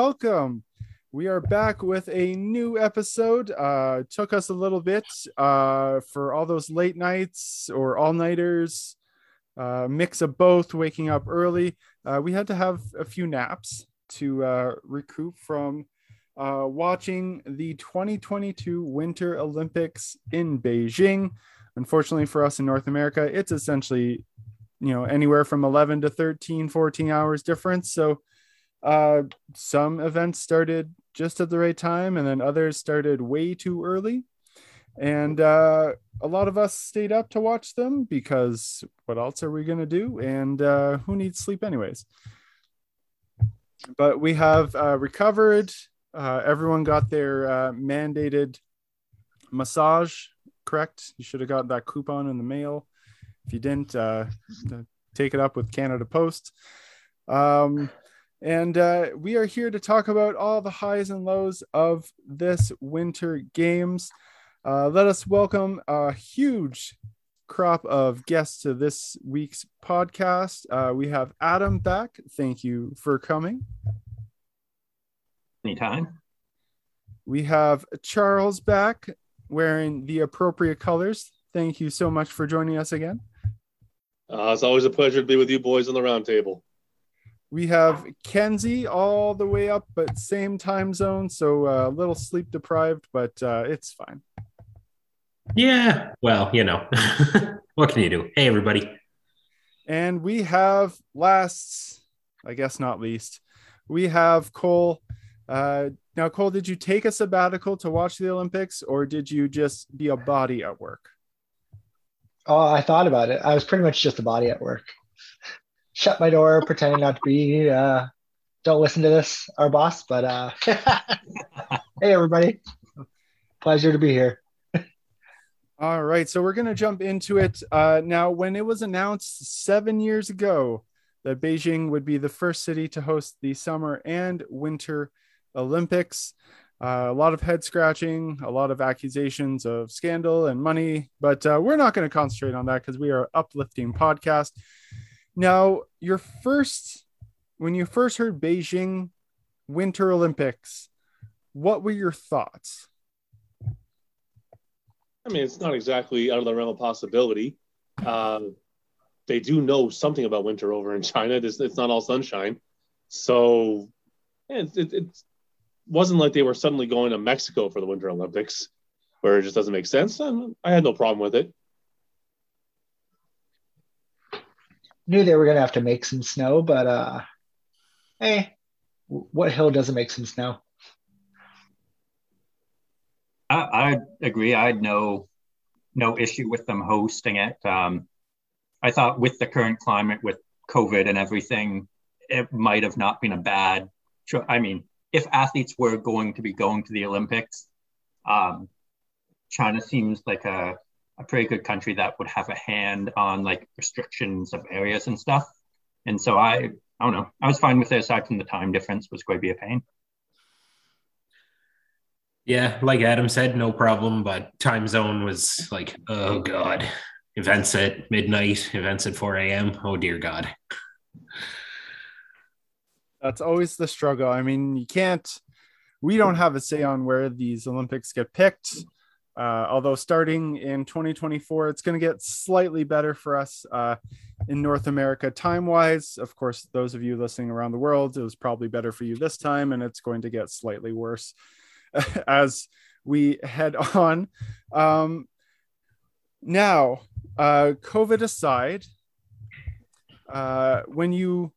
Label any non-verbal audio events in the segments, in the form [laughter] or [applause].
Welcome. We are back with a new episode. Uh, took us a little bit uh, for all those late nights or all nighters, uh, mix of both, waking up early. Uh, we had to have a few naps to uh, recoup from uh, watching the 2022 Winter Olympics in Beijing. Unfortunately for us in North America, it's essentially you know anywhere from 11 to 13 14 hours difference so uh some events started just at the right time and then others started way too early. And uh a lot of us stayed up to watch them because what else are we going to do? And uh who needs sleep anyways? But we have uh recovered. Uh everyone got their uh mandated massage correct? You should have got that coupon in the mail. If you didn't, uh, take it up with Canada Post. Um, and uh, we are here to talk about all the highs and lows of this winter games. Uh, let us welcome a huge crop of guests to this week's podcast. Uh, we have Adam back. Thank you for coming. Anytime. We have Charles back wearing the appropriate colors. Thank you so much for joining us again. Uh, it's always a pleasure to be with you boys on the roundtable. We have Kenzie all the way up, but same time zone, so uh, a little sleep deprived, but uh, it's fine. Yeah, well, you know, [laughs] what can you do? Hey, everybody. And we have last, I guess not least, we have Cole. Uh, now, Cole, did you take a sabbatical to watch the Olympics, or did you just be a body at work? Oh, I thought about it. I was pretty much just a body at work. [laughs] Shut my door, pretending not to be. Uh, don't listen to this, our boss. But uh, [laughs] hey, everybody, pleasure to be here. All right, so we're gonna jump into it uh, now. When it was announced seven years ago that Beijing would be the first city to host the Summer and Winter Olympics, uh, a lot of head scratching, a lot of accusations of scandal and money, but uh, we're not going to concentrate on that because we are uplifting podcast. Now, your first, when you first heard Beijing Winter Olympics, what were your thoughts? I mean, it's not exactly out of the realm of possibility. Uh, they do know something about winter over in China. It's, it's not all sunshine. So yeah, it, it, wasn't like they were suddenly going to Mexico for the Winter Olympics, where it just doesn't make sense. And I had no problem with it. Knew they were gonna have to make some snow, but uh, hey, what hill doesn't make some snow? I, I agree. I had no no issue with them hosting it. Um, I thought with the current climate, with COVID and everything, it might have not been a bad. I mean, if athletes were going to be going to the Olympics, um, China seems like a, a pretty good country that would have a hand on like restrictions of areas and stuff. And so I, I don't know, I was fine with it aside from the time difference was going to be a pain. Yeah, like Adam said, no problem. But time zone was like, oh god, events at midnight, events at 4 a.m. Oh dear God. That's always the struggle. I mean, you can't, we don't have a say on where these Olympics get picked. Uh, although starting in 2024, it's going to get slightly better for us uh, in North America time wise. Of course, those of you listening around the world, it was probably better for you this time, and it's going to get slightly worse [laughs] as we head on. Um, now, uh, COVID aside, uh, when you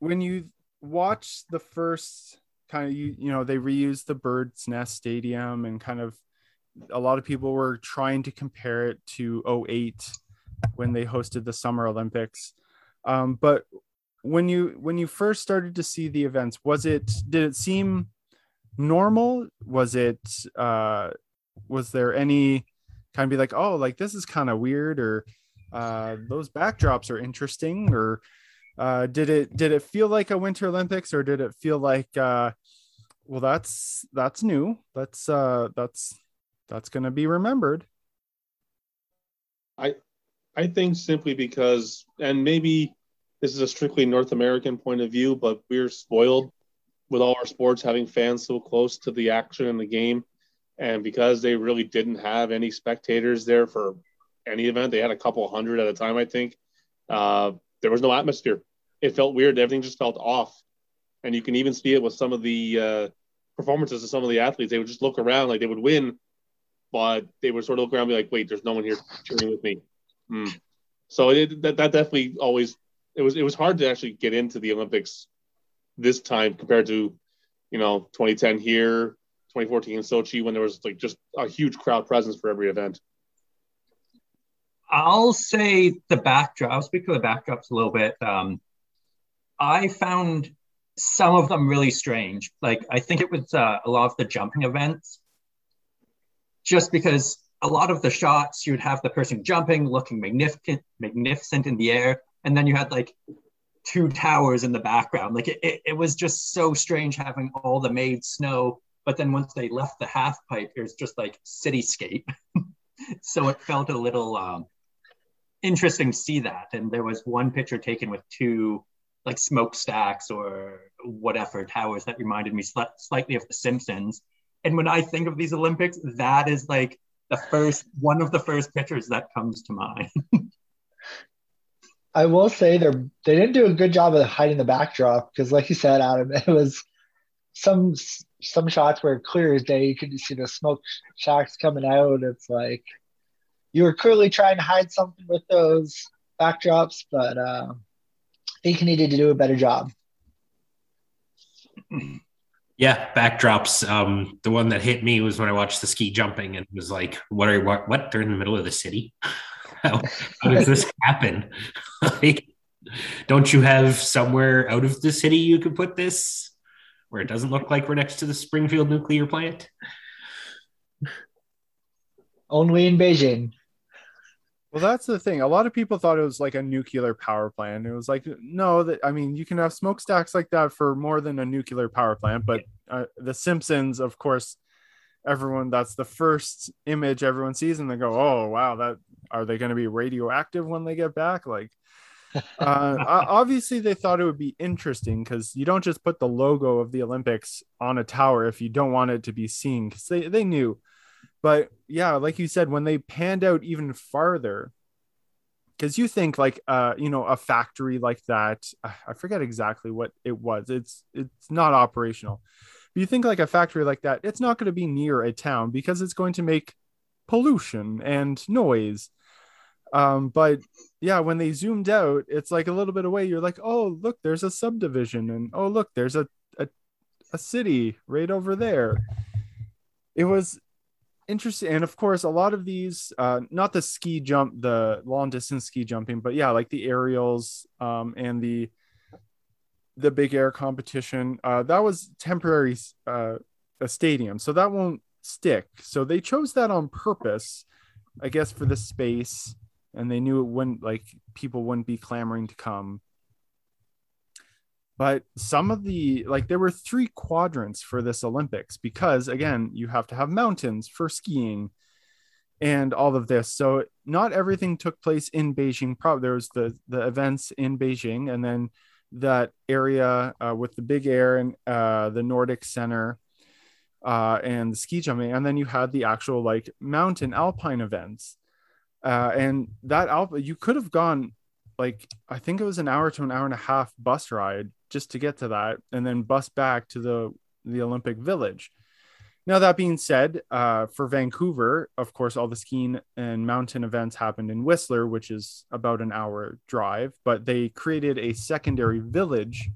when you watch the first kind of you you know they reused the bird's nest stadium and kind of a lot of people were trying to compare it to 08 when they hosted the summer olympics. Um, but when you when you first started to see the events was it did it seem normal? Was it uh was there any kind of be like oh like this is kind of weird or uh those backdrops are interesting or uh, did it did it feel like a Winter Olympics or did it feel like uh, well that's that's new. That's uh, that's that's going to be remembered. I I think simply because and maybe this is a strictly North American point of view, but we're spoiled with all our sports having fans so close to the action in the game. And because they really didn't have any spectators there for any event, they had a couple hundred at a time, I think. Uh, there was no atmosphere. It felt weird. Everything just felt off. And you can even see it with some of the uh, performances of some of the athletes. They would just look around like they would win, but they would sort of look around and be like, wait, there's no one here cheering with me. Hmm. So it, that, that definitely always it was it was hard to actually get into the Olympics this time compared to you know 2010 here 2014 in sochi when there was like just a huge crowd presence for every event i'll say the backdrop i'll speak to the backdrops a little bit um, i found some of them really strange like i think it was uh, a lot of the jumping events just because a lot of the shots you'd have the person jumping looking magnificent magnificent in the air and then you had like two towers in the background. Like it, it, it, was just so strange having all the made snow. But then once they left the half pipe, it was just like cityscape. [laughs] so it felt a little um, interesting to see that. And there was one picture taken with two like smokestacks or whatever towers that reminded me sl- slightly of The Simpsons. And when I think of these Olympics, that is like the first one of the first pictures that comes to mind. [laughs] I will say they they didn't do a good job of hiding the backdrop because, like you said, Adam, [laughs] it was some some shots were clear as day. You could see the smoke shacks coming out. It's like you were clearly trying to hide something with those backdrops, but uh, I think you needed to do a better job. [clears throat] Yeah, backdrops. Um, the one that hit me was when I watched the ski jumping and was like, "What are what? What? They're in the middle of the city." [laughs] how, how does this happen? [laughs] like, don't you have somewhere out of the city you could put this where it doesn't look like we're next to the Springfield nuclear plant? Only in Beijing. Well, that's the thing. A lot of people thought it was like a nuclear power plant. It was like, no, that I mean, you can have smokestacks like that for more than a nuclear power plant. But uh, The Simpsons, of course, everyone that's the first image everyone sees, and they go, "Oh, wow, that are they going to be radioactive when they get back?" Like, uh, [laughs] obviously they thought it would be interesting because you don't just put the logo of the Olympics on a tower if you don't want it to be seen because they, they knew. But yeah, like you said, when they panned out even farther, because you think like uh you know a factory like that, I forget exactly what it was. It's it's not operational. But you think like a factory like that, it's not going to be near a town because it's going to make pollution and noise um, but yeah, when they zoomed out, it's like a little bit away. You're like, oh, look, there's a subdivision, and oh, look, there's a a, a city right over there. It was interesting, and of course, a lot of these, uh, not the ski jump, the long distance ski jumping, but yeah, like the aerials, um, and the the big air competition. Uh, that was temporary, uh, a stadium, so that won't stick. So they chose that on purpose, I guess, for the space and they knew it wouldn't like people wouldn't be clamoring to come but some of the like there were three quadrants for this olympics because again you have to have mountains for skiing and all of this. So not everything took place in beijing. Probably there was the the events in beijing and then that area uh, with the big air and uh, the nordic center uh, and the ski jumping. And then you had the actual like mountain alpine events. Uh, and that album you could have gone like I think it was an hour to an hour and a half bus ride just to get to that, and then bus back to the the Olympic Village. Now that being said, uh, for Vancouver, of course, all the skiing and mountain events happened in Whistler, which is about an hour drive. But they created a secondary village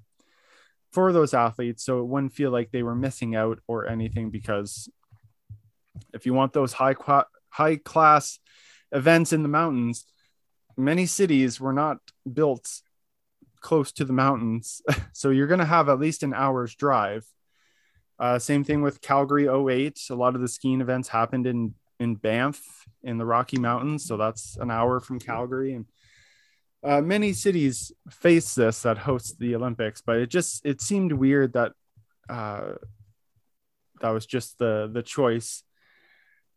for those athletes, so it wouldn't feel like they were missing out or anything. Because if you want those high qua- high class events in the mountains, many cities were not built close to the mountains. [laughs] so you're going to have at least an hour's drive. Uh, same thing with Calgary 08. A lot of the skiing events happened in, in Banff in the Rocky Mountains. So that's an hour from Calgary. And uh, many cities face this that host the Olympics, but it just, it seemed weird that uh, that was just the, the choice.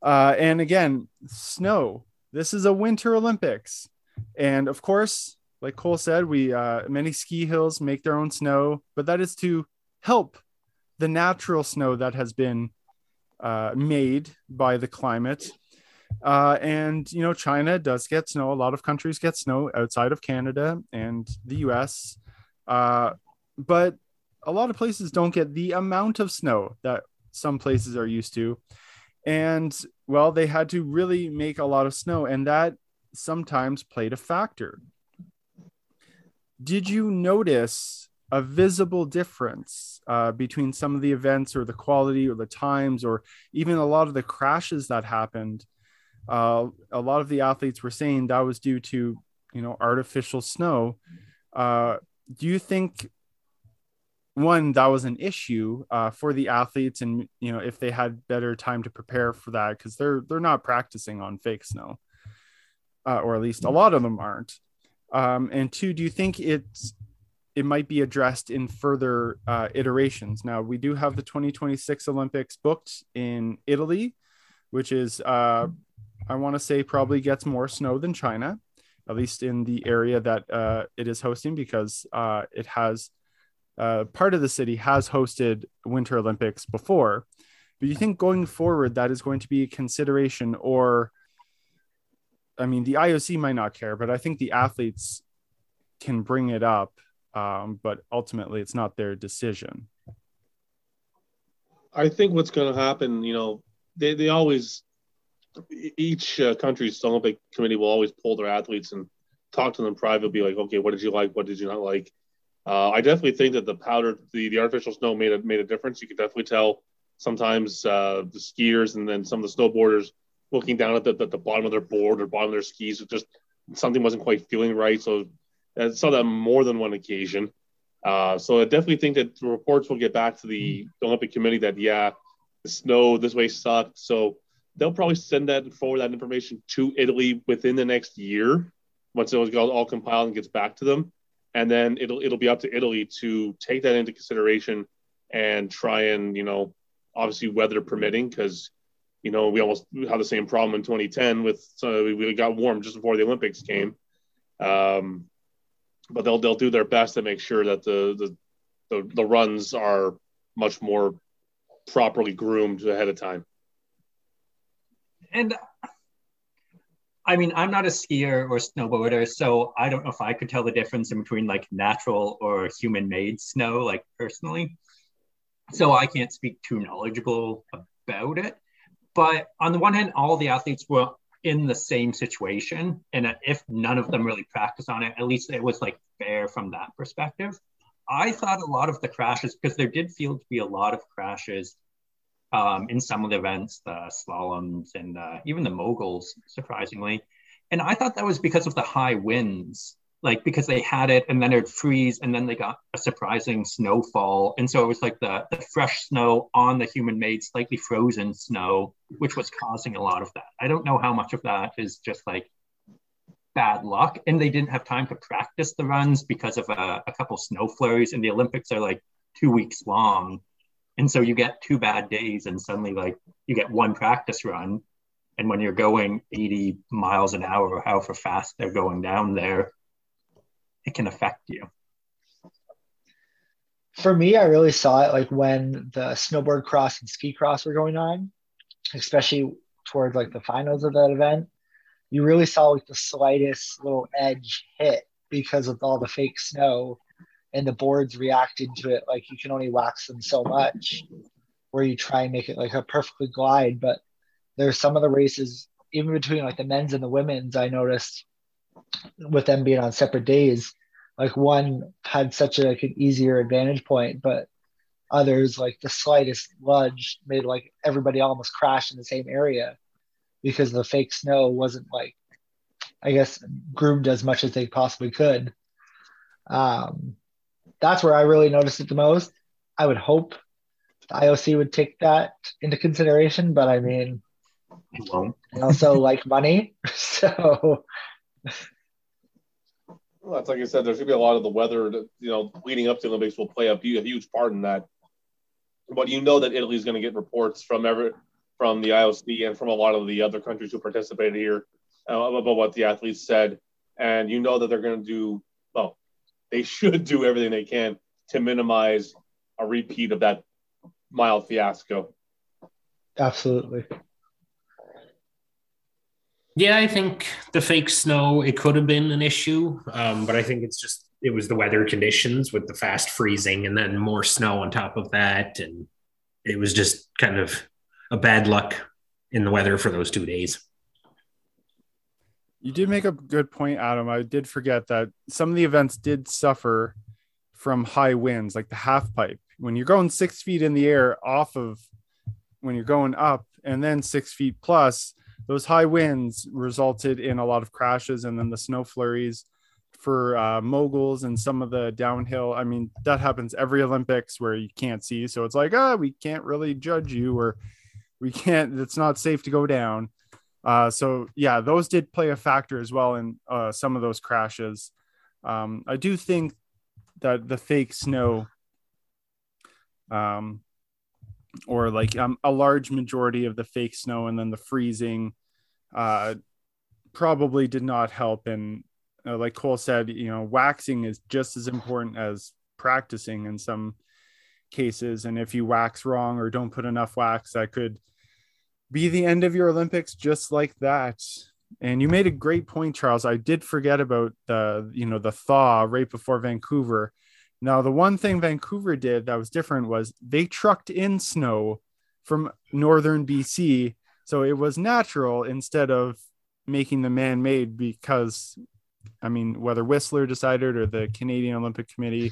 Uh, and again, snow this is a Winter Olympics. And of course, like Cole said, we uh, many ski hills make their own snow, but that is to help the natural snow that has been uh, made by the climate. Uh, and you know, China does get snow. A lot of countries get snow outside of Canada and the U.S., uh, but a lot of places don't get the amount of snow that some places are used to. And well, they had to really make a lot of snow, and that sometimes played a factor. Did you notice a visible difference uh, between some of the events or the quality or the times or even a lot of the crashes that happened? Uh, a lot of the athletes were saying that was due to, you know, artificial snow. Uh, do you think one that was an issue uh, for the athletes and you know if they had better time to prepare for that because they're they're not practicing on fake snow uh, or at least a lot of them aren't um, and two do you think it's it might be addressed in further uh, iterations now we do have the 2026 olympics booked in italy which is uh, i want to say probably gets more snow than china at least in the area that uh, it is hosting because uh, it has uh, part of the city has hosted Winter Olympics before. But you think going forward that is going to be a consideration, or I mean, the IOC might not care, but I think the athletes can bring it up, um, but ultimately it's not their decision. I think what's going to happen, you know, they, they always, each uh, country's Olympic committee will always pull their athletes and talk to them privately, like, okay, what did you like? What did you not like? Uh, I definitely think that the powder, the, the artificial snow made a, made a difference. You can definitely tell sometimes uh, the skiers and then some of the snowboarders looking down at the, the, the, bottom of their board or bottom of their skis, just something wasn't quite feeling right. So I saw that more than one occasion. Uh, so I definitely think that the reports will get back to the Olympic Committee that yeah, the snow this way sucked. So they'll probably send that forward that information to Italy within the next year once it was all compiled and gets back to them and then it'll it'll be up to Italy to take that into consideration and try and you know obviously weather permitting because you know we almost had the same problem in 2010 with so we got warm just before the Olympics came, um, but they'll they'll do their best to make sure that the the the, the runs are much more properly groomed ahead of time. And I mean, I'm not a skier or snowboarder, so I don't know if I could tell the difference in between like natural or human made snow, like personally. So I can't speak too knowledgeable about it. But on the one hand, all the athletes were in the same situation. And if none of them really practiced on it, at least it was like fair from that perspective. I thought a lot of the crashes, because there did feel to be a lot of crashes um, in some of the events, the slaloms and uh, even the moguls, surprisingly. And I thought that was because of the high winds, like because they had it and then it would freeze and then they got a surprising snowfall. And so it was like the, the fresh snow on the human made, slightly frozen snow, which was causing a lot of that. I don't know how much of that is just like bad luck. And they didn't have time to practice the runs because of a, a couple snow flurries. And the Olympics are like two weeks long and so you get two bad days and suddenly like you get one practice run. And when you're going 80 miles an hour or however fast they're going down there, it can affect you. For me, I really saw it like when the snowboard cross and ski cross were going on, especially towards like the finals of that event. You really saw like the slightest little edge hit because of all the fake snow and the boards reacting to it like you can only wax them so much where you try and make it like a perfectly glide but there's some of the races even between like the men's and the women's i noticed with them being on separate days like one had such a, like an easier advantage point but others like the slightest lunge made like everybody almost crash in the same area because the fake snow wasn't like i guess groomed as much as they possibly could um that's where I really noticed it the most. I would hope the IOC would take that into consideration, but I mean, I also like money, [laughs] so. Well, that's like I said. There's to be a lot of the weather, you know, leading up to the Olympics will play a, a huge part in that. But you know that Italy's going to get reports from every from the IOC and from a lot of the other countries who participated here uh, about what the athletes said, and you know that they're going to do well, they [laughs] should do everything they can to minimize a repeat of that mild fiasco. Absolutely. Yeah, I think the fake snow it could have been an issue, um, but I think it's just it was the weather conditions with the fast freezing and then more snow on top of that, and it was just kind of a bad luck in the weather for those two days. You did make a good point, Adam. I did forget that some of the events did suffer from high winds, like the half pipe. When you're going six feet in the air off of when you're going up and then six feet plus, those high winds resulted in a lot of crashes and then the snow flurries for uh, moguls and some of the downhill. I mean, that happens every Olympics where you can't see. So it's like, ah, we can't really judge you or we can't, it's not safe to go down. Uh, so yeah, those did play a factor as well in uh, some of those crashes. Um, I do think that the fake snow, um, or like um, a large majority of the fake snow and then the freezing, uh, probably did not help. And uh, like Cole said, you know, waxing is just as important as practicing in some cases. And if you wax wrong or don't put enough wax, that could be the end of your Olympics just like that. And you made a great point, Charles. I did forget about the, you know, the thaw right before Vancouver. Now, the one thing Vancouver did that was different was they trucked in snow from northern BC. So it was natural instead of making the man made because, I mean, whether Whistler decided or the Canadian Olympic Committee,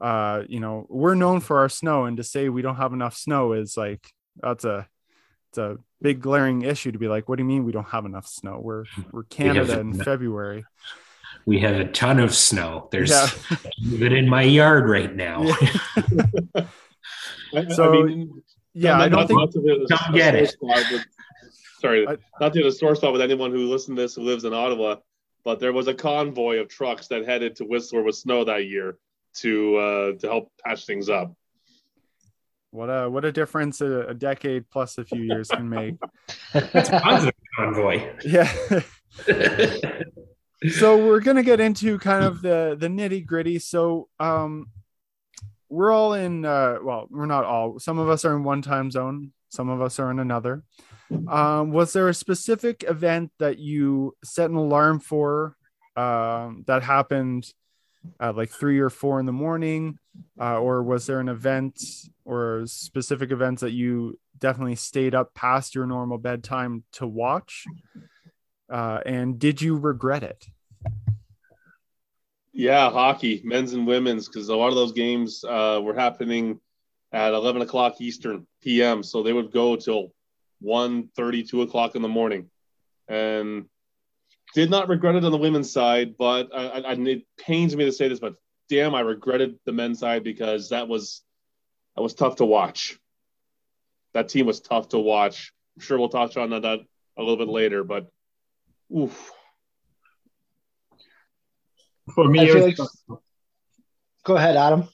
uh, you know, we're known for our snow. And to say we don't have enough snow is like, that's a, it's a big glaring issue to be like, what do you mean we don't have enough snow? We're we're Canada in February. We have a ton of snow. There's yeah. [laughs] even in my yard right now. Yeah. [laughs] so I mean, yeah, I don't think don't get it. sorry, I, not to the source spot with anyone who listened to this who lives in Ottawa, but there was a convoy of trucks that headed to Whistler with snow that year to uh, to help patch things up. What a what a difference a, a decade plus a few years can make. [laughs] That's a positive convoy. Yeah. So we're gonna get into kind of the the nitty gritty. So um, we're all in. Uh, well, we're not all. Some of us are in one time zone. Some of us are in another. Um, was there a specific event that you set an alarm for um, that happened at like three or four in the morning, uh, or was there an event or specific events that you definitely stayed up past your normal bedtime to watch? Uh, and did you regret it? Yeah, hockey, men's and women's, because a lot of those games uh, were happening at 11 o'clock Eastern PM. So they would go till 1 2 o'clock in the morning. And did not regret it on the women's side, but I, I, it pains me to say this, but damn, I regretted the men's side because that was that was tough to watch. That team was tough to watch. I'm sure we'll touch on that a little bit later, but oof. For me, like... go ahead, Adam.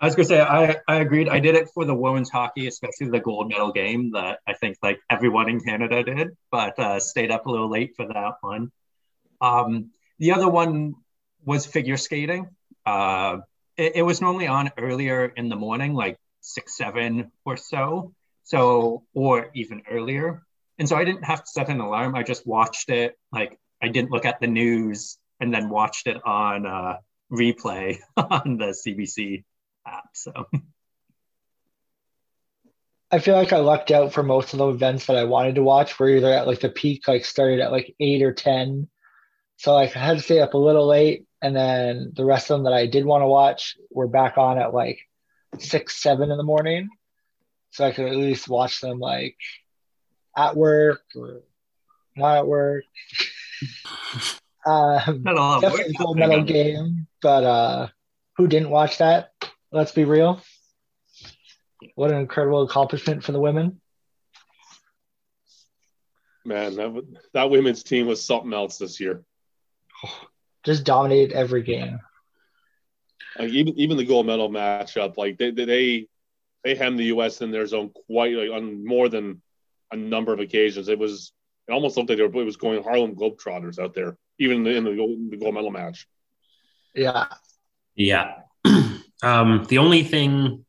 I was gonna say I, I agreed. I did it for the women's hockey, especially the gold medal game that I think like everyone in Canada did, but uh, stayed up a little late for that one. Um, the other one was figure skating. Uh, it, it, was normally on earlier in the morning, like six, seven or so. So, or even earlier. And so I didn't have to set an alarm. I just watched it. Like I didn't look at the news and then watched it on uh, replay [laughs] on the CBC app. So I feel like I lucked out for most of the events that I wanted to watch. Were either at like the peak, like started at like eight or ten. So like I had to stay up a little late, and then the rest of them that I did want to watch were back on at like six, seven in the morning. So I could at least watch them like at work or not at work. [laughs] um, definitely gold medal game, but uh, who didn't watch that? Let's be real. What an incredible accomplishment for the women. Man, that that women's team was something else this year. [sighs] Just dominated every game. Like even even the gold medal matchup, like they they they hemmed the U.S. in their zone quite like on more than a number of occasions. It was it almost looked like they were, it was going Harlem Globetrotters out there, even in the, in the, gold, the gold medal match. Yeah. Yeah. [clears throat] um, the only thing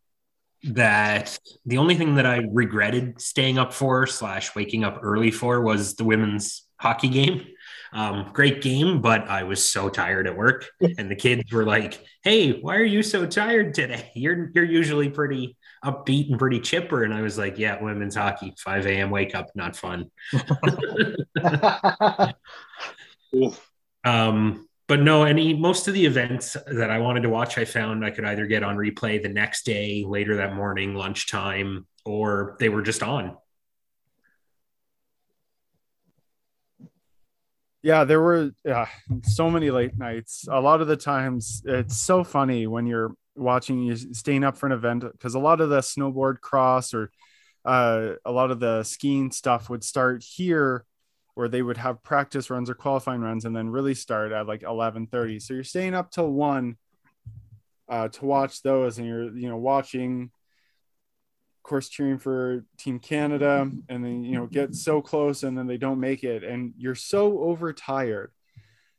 that the only thing that I regretted staying up for slash waking up early for was the women's hockey game. Um, great game, but I was so tired at work, and the kids were like, "Hey, why are you so tired today? [laughs] You're you're usually pretty upbeat and pretty chipper." And I was like, "Yeah, women's hockey, 5 a.m. wake up, not fun." um, but no, any most of the events that I wanted to watch, I found I could either get on replay the next day, later that morning, lunchtime, or they were just on. yeah there were yeah, so many late nights a lot of the times it's so funny when you're watching you staying up for an event because a lot of the snowboard cross or uh, a lot of the skiing stuff would start here where they would have practice runs or qualifying runs and then really start at like 11:30 so you're staying up till 1 uh, to watch those and you're you know watching of course cheering for team canada and then you know get so close and then they don't make it and you're so overtired.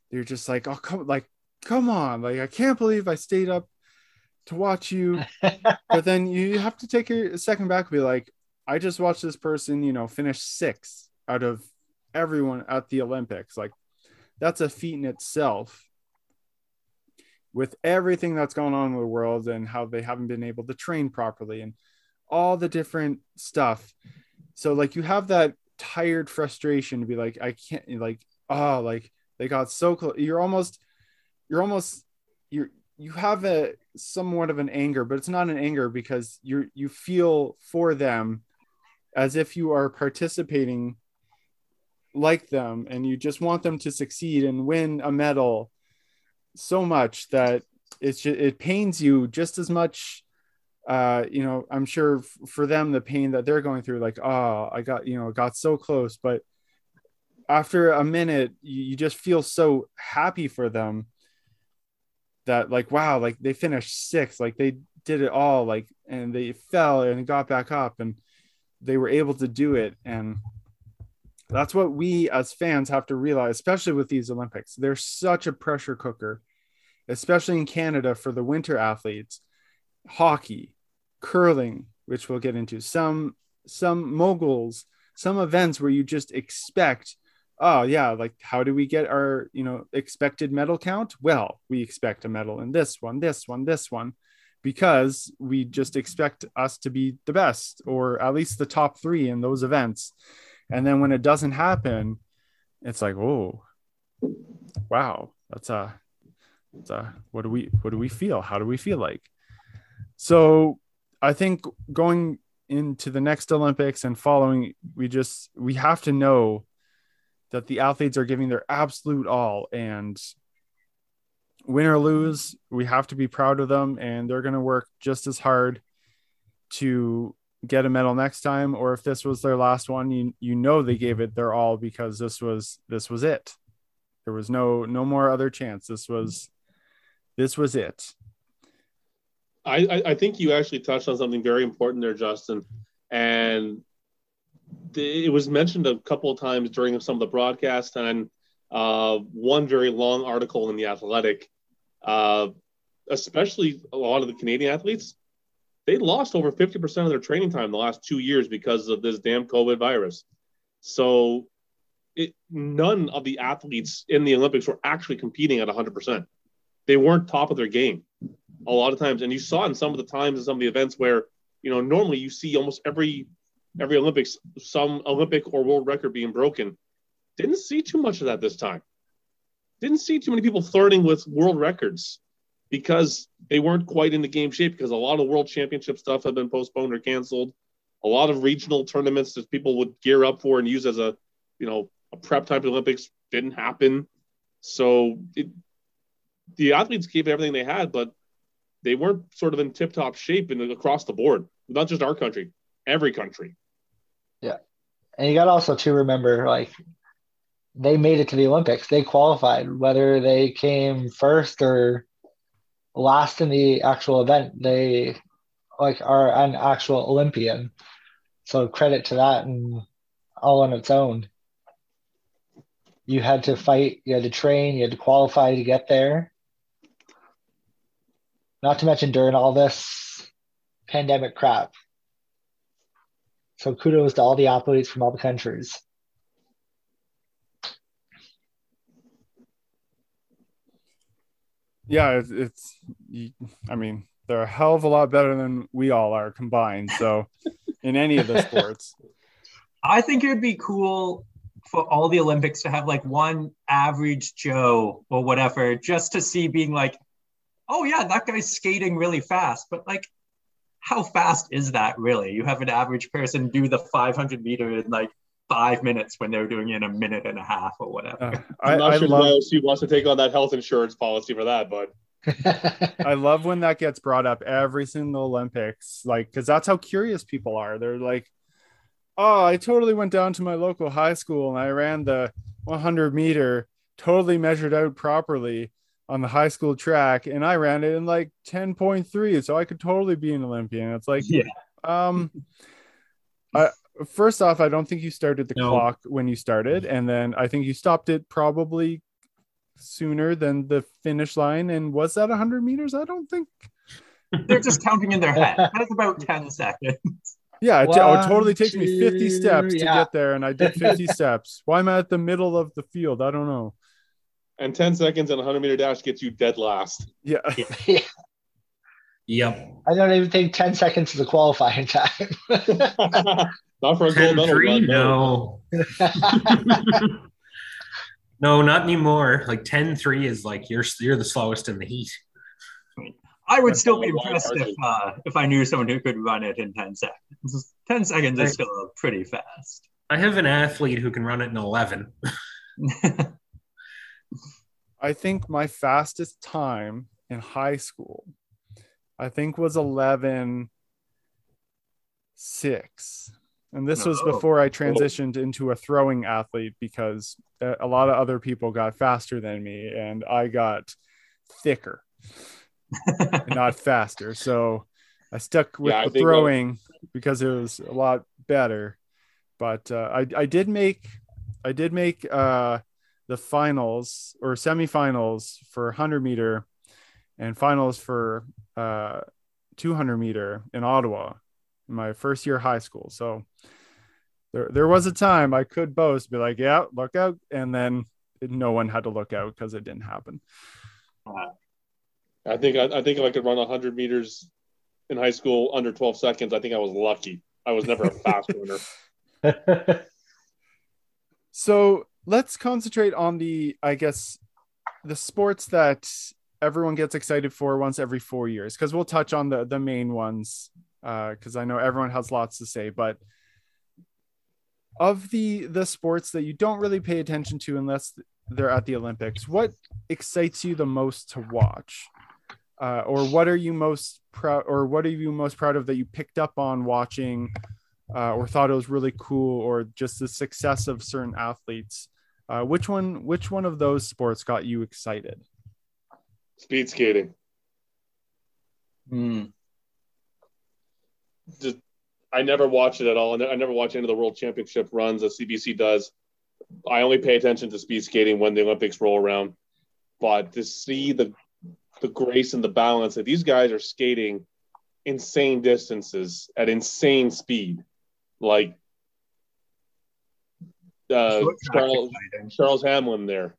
You're just like oh come like come on like i can't believe i stayed up to watch you [laughs] but then you have to take a second back and be like i just watched this person you know finish six out of everyone at the olympics like that's a feat in itself with everything that's going on in the world and how they haven't been able to train properly and all the different stuff. So like you have that tired frustration to be like, I can't like, oh, like they got so close. You're almost, you're almost, you're, you have a somewhat of an anger, but it's not an anger because you're, you feel for them as if you are participating like them and you just want them to succeed and win a medal so much that it's just, it pains you just as much uh you know i'm sure f- for them the pain that they're going through like oh i got you know got so close but after a minute you, you just feel so happy for them that like wow like they finished sixth like they did it all like and they fell and got back up and they were able to do it. And that's what we as fans have to realize especially with these olympics. They're such a pressure cooker especially in canada for the winter athletes. Hockey, curling, which we'll get into, some some moguls, some events where you just expect, oh yeah, like how do we get our you know expected medal count? Well, we expect a medal in this one, this one, this one, because we just expect us to be the best or at least the top three in those events. And then when it doesn't happen, it's like, oh, wow, that's a, that's a what do we what do we feel? How do we feel like? So I think going into the next Olympics and following, we just we have to know that the athletes are giving their absolute all and win or lose, we have to be proud of them and they're going to work just as hard to get a medal next time or if this was their last one you you know they gave it their all because this was this was it. There was no no more other chance. This was this was it. I, I think you actually touched on something very important there, Justin. And it was mentioned a couple of times during some of the broadcast and uh, one very long article in the Athletic. Uh, especially a lot of the Canadian athletes, they lost over 50% of their training time the last two years because of this damn COVID virus. So it, none of the athletes in the Olympics were actually competing at 100%. They weren't top of their game a lot of times, and you saw in some of the times in some of the events where you know normally you see almost every every Olympics some Olympic or world record being broken. Didn't see too much of that this time. Didn't see too many people flirting with world records because they weren't quite in the game shape because a lot of world championship stuff had been postponed or canceled. A lot of regional tournaments that people would gear up for and use as a you know a prep type Olympics didn't happen. So it, the athletes gave everything they had, but they weren't sort of in tip top shape and across the board, not just our country, every country. Yeah. And you got also to remember like they made it to the Olympics. They qualified, whether they came first or last in the actual event, they like are an actual Olympian. So credit to that and all on its own. You had to fight, you had to train, you had to qualify to get there Not to mention during all this pandemic crap. So kudos to all the athletes from all the countries. Yeah, it's, it's I mean, they're a hell of a lot better than we all are combined. So, in any of the [laughs] sports, I think it would be cool for all the Olympics to have like one average Joe or whatever, just to see being like, oh yeah, that guy's skating really fast, but like, how fast is that really? You have an average person do the 500 meter in like five minutes when they're doing it in a minute and a half or whatever. uh, I'm not I sure love the IOC wants to take on that health insurance policy for that, but [laughs] I love when that gets brought up every single Olympics, like because that's how curious people are. They're like, "Oh, I totally went down to my local high school and I ran the 100 meter, totally measured out properly on the high school track, and I ran it in like 10.3, so I could totally be an Olympian." It's like, Yeah. um, I first off, I don't think you started the No. clock when you started, and then I think you stopped it probably sooner than the finish line. And was that 100 meters? I don't think. [laughs] They're just counting in their head. That's about 10 seconds. Yeah, it, oh, it totally takes me 50 two, steps to get there, and I did 50 [laughs] steps. Why am I at the middle of the field? I don't know. And 10 seconds and a 100 meter dash gets you dead last. Yeah, [laughs] Yep. I don't even think 10 seconds is a qualifying time. [laughs] not for a gold medal. 3? God, no. No. [laughs] no, not anymore. Like 10 3 is like you're you're the slowest in the heat. I would still be impressed if uh, if I knew someone who could run it in 10 seconds. 10 seconds is still pretty fast. I have an athlete who can run it in 11. I think my fastest time in high school, I think was 11 6. And this was Oh. before I transitioned into a throwing athlete because a lot of other people got faster than me and I got thicker. [laughs] not faster. So I stuck with Yeah, the throwing because it was a lot better. But uh, I I did make I did make uh, the finals or semifinals for 100 meter and finals for uh, 200 meter in Ottawa in my first year of high school. So there there was a time I could boast, be like, yeah, look out, and then no one had to look out because it didn't happen. I think I, I think if I could run 100 meters in high school under 12 seconds, I think I was lucky. I was never a fast runner. [laughs] So let's concentrate on the, I guess, the sports that everyone gets excited for once every four years, because we'll touch on the the main ones, because I know everyone has lots to say. But of the the sports that you don't really pay attention to unless they're at the Olympics, what excites you the most to watch? Uh, or what are you most proud or what are you most proud of that you picked up on watching uh, or thought it was really cool or just the success of certain athletes uh, which one which one of those sports got you excited Speed skating. Hmm. Just I never watch it at all. and I never watch any of the world championship runs that CBC does. I only pay attention to speed skating when the Olympics roll around. But to see the the grace and the balance that these guys are skating insane distances at insane speed, like uh, Charles. Charles Hamelin there,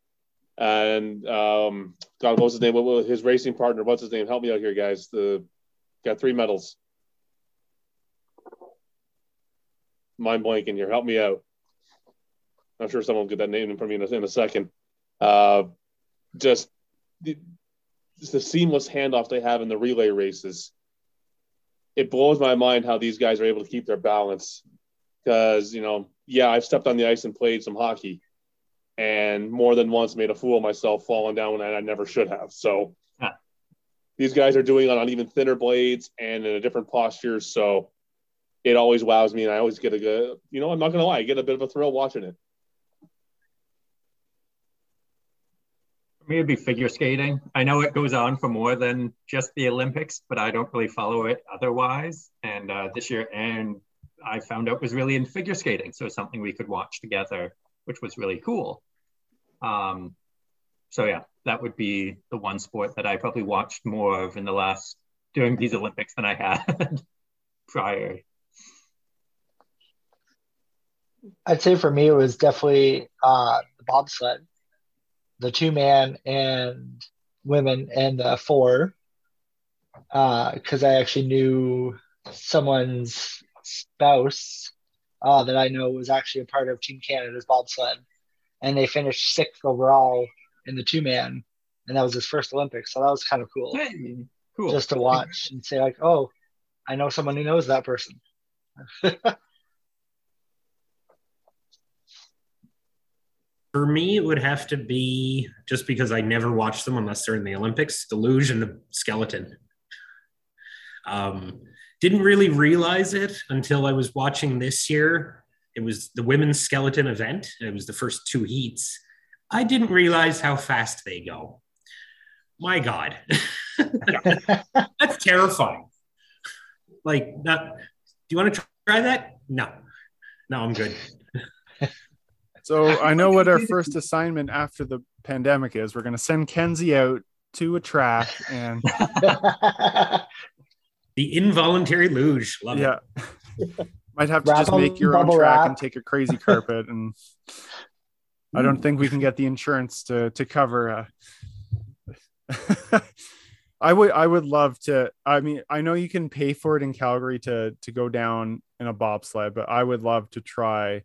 and um, God, what's his name? What was his racing partner? What's his name? Help me out here, guys. The got three medals. Mind blanking here. Help me out. I'm sure someone will get that name of me in a, in a second. Uh, just the, just the seamless handoff they have in the relay races. It blows my mind how these guys are able to keep their balance. Because you know, yeah, I've stepped on the ice and played some hockey, and more than once made a fool of myself falling down when I never should have. So Huh. these guys are doing it on even thinner blades and in a different posture. So it always wows me, and I always get a good. You know, I'm not gonna lie, I get a bit of a thrill watching it. For me, it'd be figure skating. I know it goes on for more than just the Olympics, but I don't really follow it otherwise. And uh, this year, and I found out was really in figure skating, so something we could watch together, which was really cool. Um, so yeah, that would be the one sport that I probably watched more of in the last during these Olympics than I had [laughs] prior. I'd say for me, it was definitely uh, the bobsled, the two man and women and the four, because uh, I actually knew someone's spouse uh, that I know was actually a part of Team Canada's bobsled, and they finished sixth overall in the two man, and that was his first Olympics. So that was kind of cool, Hey, cool. just to watch and say like, oh, I know someone who knows that person. [laughs] For me, it would have to be just because I never watch them unless they're in the Olympics. The luge and the skeleton. Um, didn't really realize it until I was watching this year. It was the women's skeleton event. It was the first two heats. I didn't realize how fast they go. My God, [laughs] that's terrifying. Like, not, do you want to try that? No, no, I'm good. So I know what our first assignment after the pandemic is. We're going to send Kenzie out to a track and [laughs] the involuntary luge. Love yeah, it. [laughs] might have to Wrap just make your own track wrap. and take a crazy carpet. And I don't think we can get the insurance to to cover. Uh... [laughs] I would I would love to. I mean, I know you can pay for it in Calgary to to go down in a bobsled, but I would love to try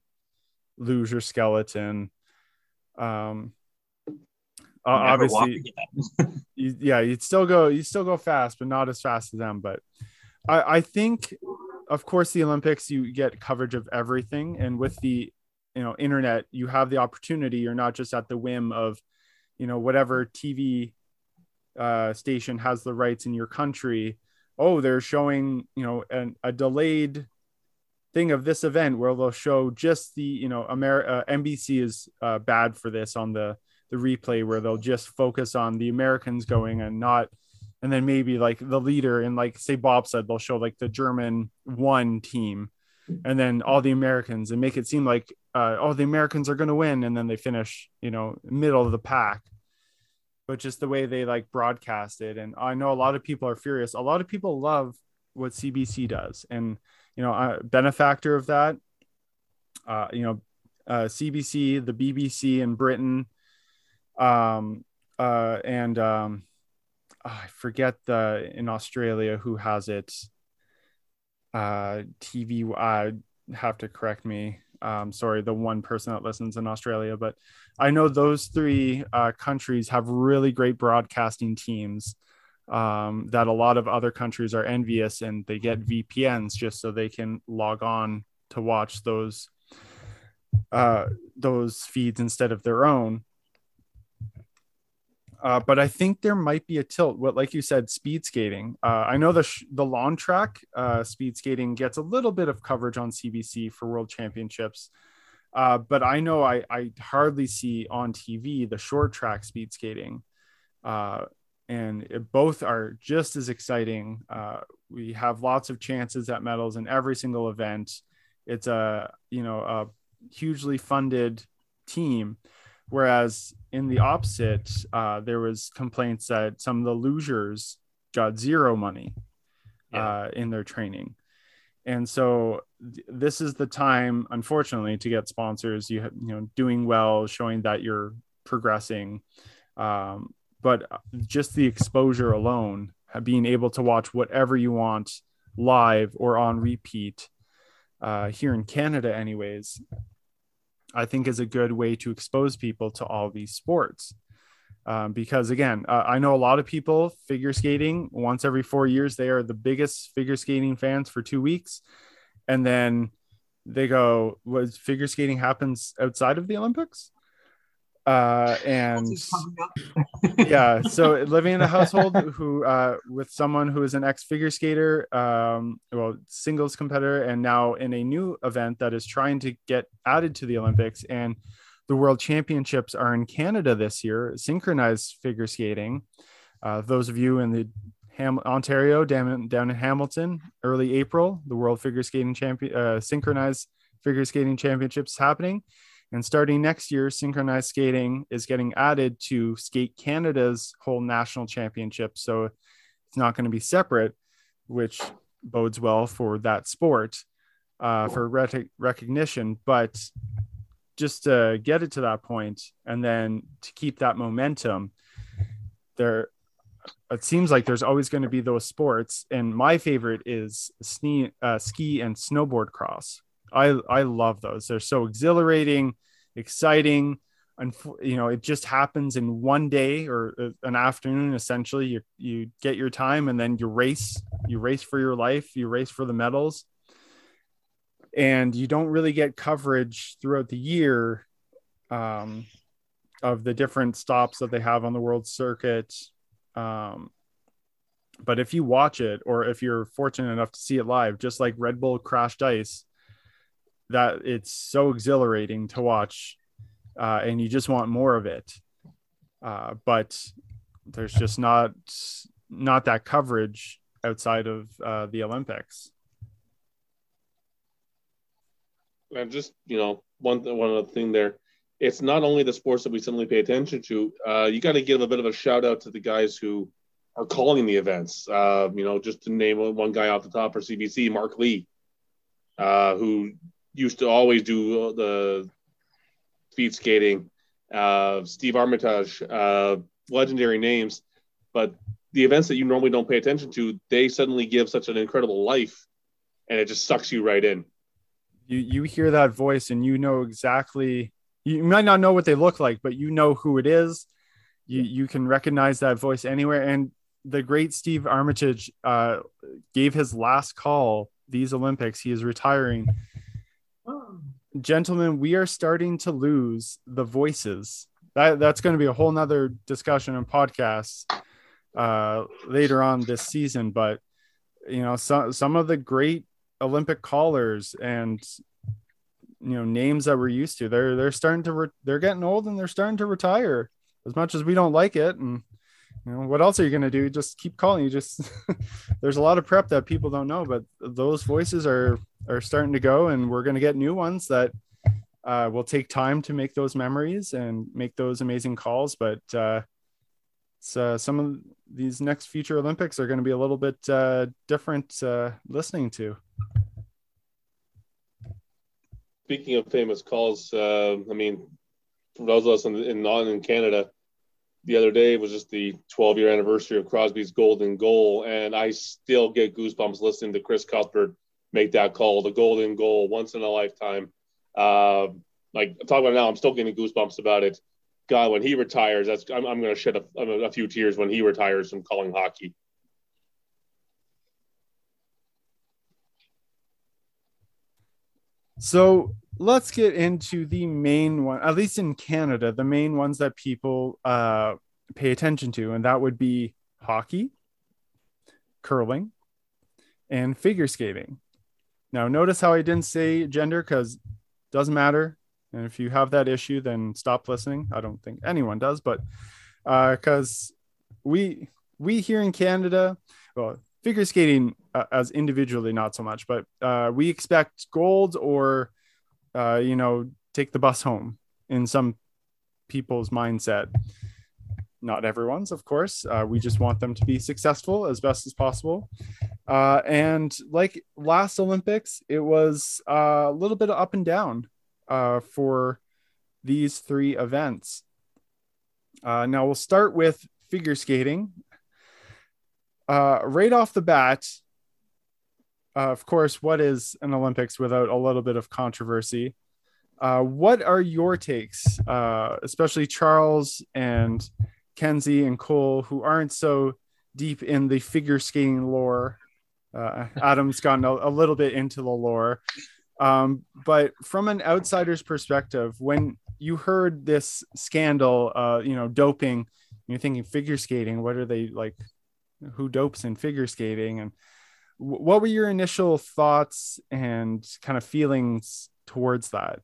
luge or skeleton. Um, Never walk obviously, [laughs] you, yeah, you'd still go, you still go fast, but not as fast as them. But I, I think, of course, the Olympics, you get coverage of everything, and with the, you know, internet, you have the opportunity. You're not just at the whim of, you know, whatever TV uh, station has the rights in your country. Oh, they're showing, you know, an, a delayed thing of this event where they'll show just the, you know, Amer- uh, NBC is uh, bad for this on the the replay where they'll just focus on the Americans going and not, and then maybe like the leader and like say bobsled they'll show like the German one team, and then all the Americans and make it seem like uh, oh the Americans are going to win and then they finish you know middle of the pack, but just the way they like broadcast it and I know a lot of people are furious. A lot of people love what CBC does and you know uh, benefactor of that, uh, you know. Uh, CBC, the BBC in Britain, um uh and um i forget the in australia who has it. Uh tv i have to correct me. Um sorry the one person that listens in australia but i know those three uh countries have really great broadcasting teams um that a lot of other countries are envious and they get vpns just so they can log on to watch those uh those feeds instead of their own uh, but I think there might be a tilt. What, like you said, speed skating. Uh, I know the sh- the long track uh, speed skating gets a little bit of coverage on CBC for World Championships, uh, but I know I, I hardly see on TV the short track speed skating, uh, and it, both are just as exciting. Uh, we have lots of chances at medals in every single event. It's a you know a hugely funded team whereas in the opposite uh, there was complaints that some of the lugers got zero money Yeah. uh, in their training. And so th- this is the time unfortunately to get sponsors. You ha- you know doing well showing that you're progressing. Um, but just the exposure alone being able to watch whatever you want live or on repeat uh, here in canada anyways I think is a good way to expose people to all these sports. Um, because again, uh, I know a lot of people figure skating once every four years. They are the biggest figure skating fans for two weeks, and then they go, "Was figure skating happens outside of the Olympics?" Uh, [laughs] and [laughs] yeah, so living in a household who uh, with someone who is an ex figure skater, um, well, singles competitor, and now in a new event that is trying to get added to the Olympics, and the World Championships are in Canada this year, synchronized figure skating. Uh, those of you in the Ham- Ontario down in, down in Hamilton, early April, the World Figure Skating Champion uh, synchronized figure skating championships happening And starting next year, synchronized skating is getting added to Skate Canada's whole national championship. So it's not going to be separate, which bodes well for that sport uh, for rec- recognition. But just to get it to that point and then to keep that momentum, there it seems like there's always going to be those sports. And my favorite is uh, ski and snowboard cross I I love those. They're so exhilarating, exciting, and you know it just happens in one day or uh, an afternoon. Essentially, you you get your time and then you race. You race for your life. You race for the medals, and you don't really get coverage throughout the year um, of the different stops that they have on the world circuit. Um, but if you watch it or if you're fortunate enough to see it live just like red bull crashed ice that it's so exhilarating to watch uh, and you just want more of it. Uh, but there's just not not that coverage outside of uh, the olympics. And just you know one one other thing there. It's not only the sports that we suddenly pay attention to uh, you got to give a bit of a shout out to the guys who are calling the events. Uh, you know just to name one guy off the top for cbc mark lee uh, who used to always do the speed skating. Uh, Steve Armitage, uh, legendary names, but the events that you normally don't pay attention to, they suddenly give such an incredible life, and it just sucks you right in. You you hear that voice, and you know exactly. You might not know what they look like, but you know who it is. You you can recognize that voice anywhere. And the great Steve Armitage uh, gave his last call these Olympics. He is retiring gentlemen, we are starting to lose the voices. That that's going to be a whole nother discussion and podcast uh, later on this season. But you know, some some of the great Olympic callers and you know names that we're used to, they're they're starting to re- they're getting old and they're starting to retire. As much as we don't like it, and you know what else are you going to do? Just keep calling. You just [laughs] there's a lot of prep that people don't know, but those voices are are starting to go, and we're going to get new ones that uh, will take time to make those memories and make those amazing calls. But uh, uh, some of these next future Olympics are going to be a little bit uh, different uh, listening to. Speaking of famous calls, I mean, for those of us in, in, in Canada, the other day was just the 12 year anniversary of Crosby's golden goal, and I still get goosebumps listening to Chris Cuthbert make that call, the golden goal, once in a lifetime. Uh, like talk about now, I'm still getting goosebumps about it. God, when he retires, that's I'm, I'm going to shed a, a few tears when he retires from calling hockey. So let's get into the main one, at least in Canada, the main ones that people uh, pay attention to, and that would be hockey, curling, and figure skating. Now, notice how I didn't say gender because doesn't matter. And if you have that issue, then stop listening. I don't think anyone does, but because uh, we we here in Canada, well, figure skating uh, as individually not so much, but uh, we expect gold or uh, you know take the bus home in some people's mindset. Not everyone's, of course. Uh, we just want them to be successful as best as possible. Uh, and like last Olympics, it was uh, a little bit up and down uh, for these three events. Now we'll start with figure skating. Right off the bat, uh, of course, what is an Olympics without a little bit of controversy? what are your takes, especially Charles and Kenzie and Cole, who aren't so deep in the figure skating lore uh, Adam's gotten a, a, little bit into the lore. Um, but from an outsider's perspective, when you heard this scandal, uh, you know, doping, you're thinking figure skating. What are they like? Who dopes in figure skating? And what were your initial thoughts and kind of feelings towards that?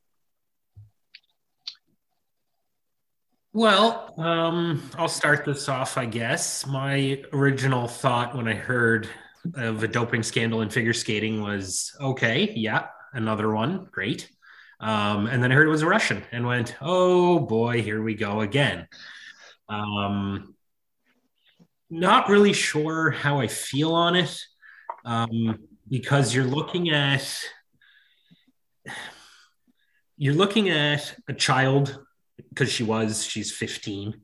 Well, um, I'll start this off, I guess. My original thought when I heard of a doping scandal in figure skating was okay, yeah, another one, great. Um, and then I heard it was a Russian and went, oh boy, here we go again. Um, not really sure how I feel on it um, because you're looking at you're looking at a child because she was she's 15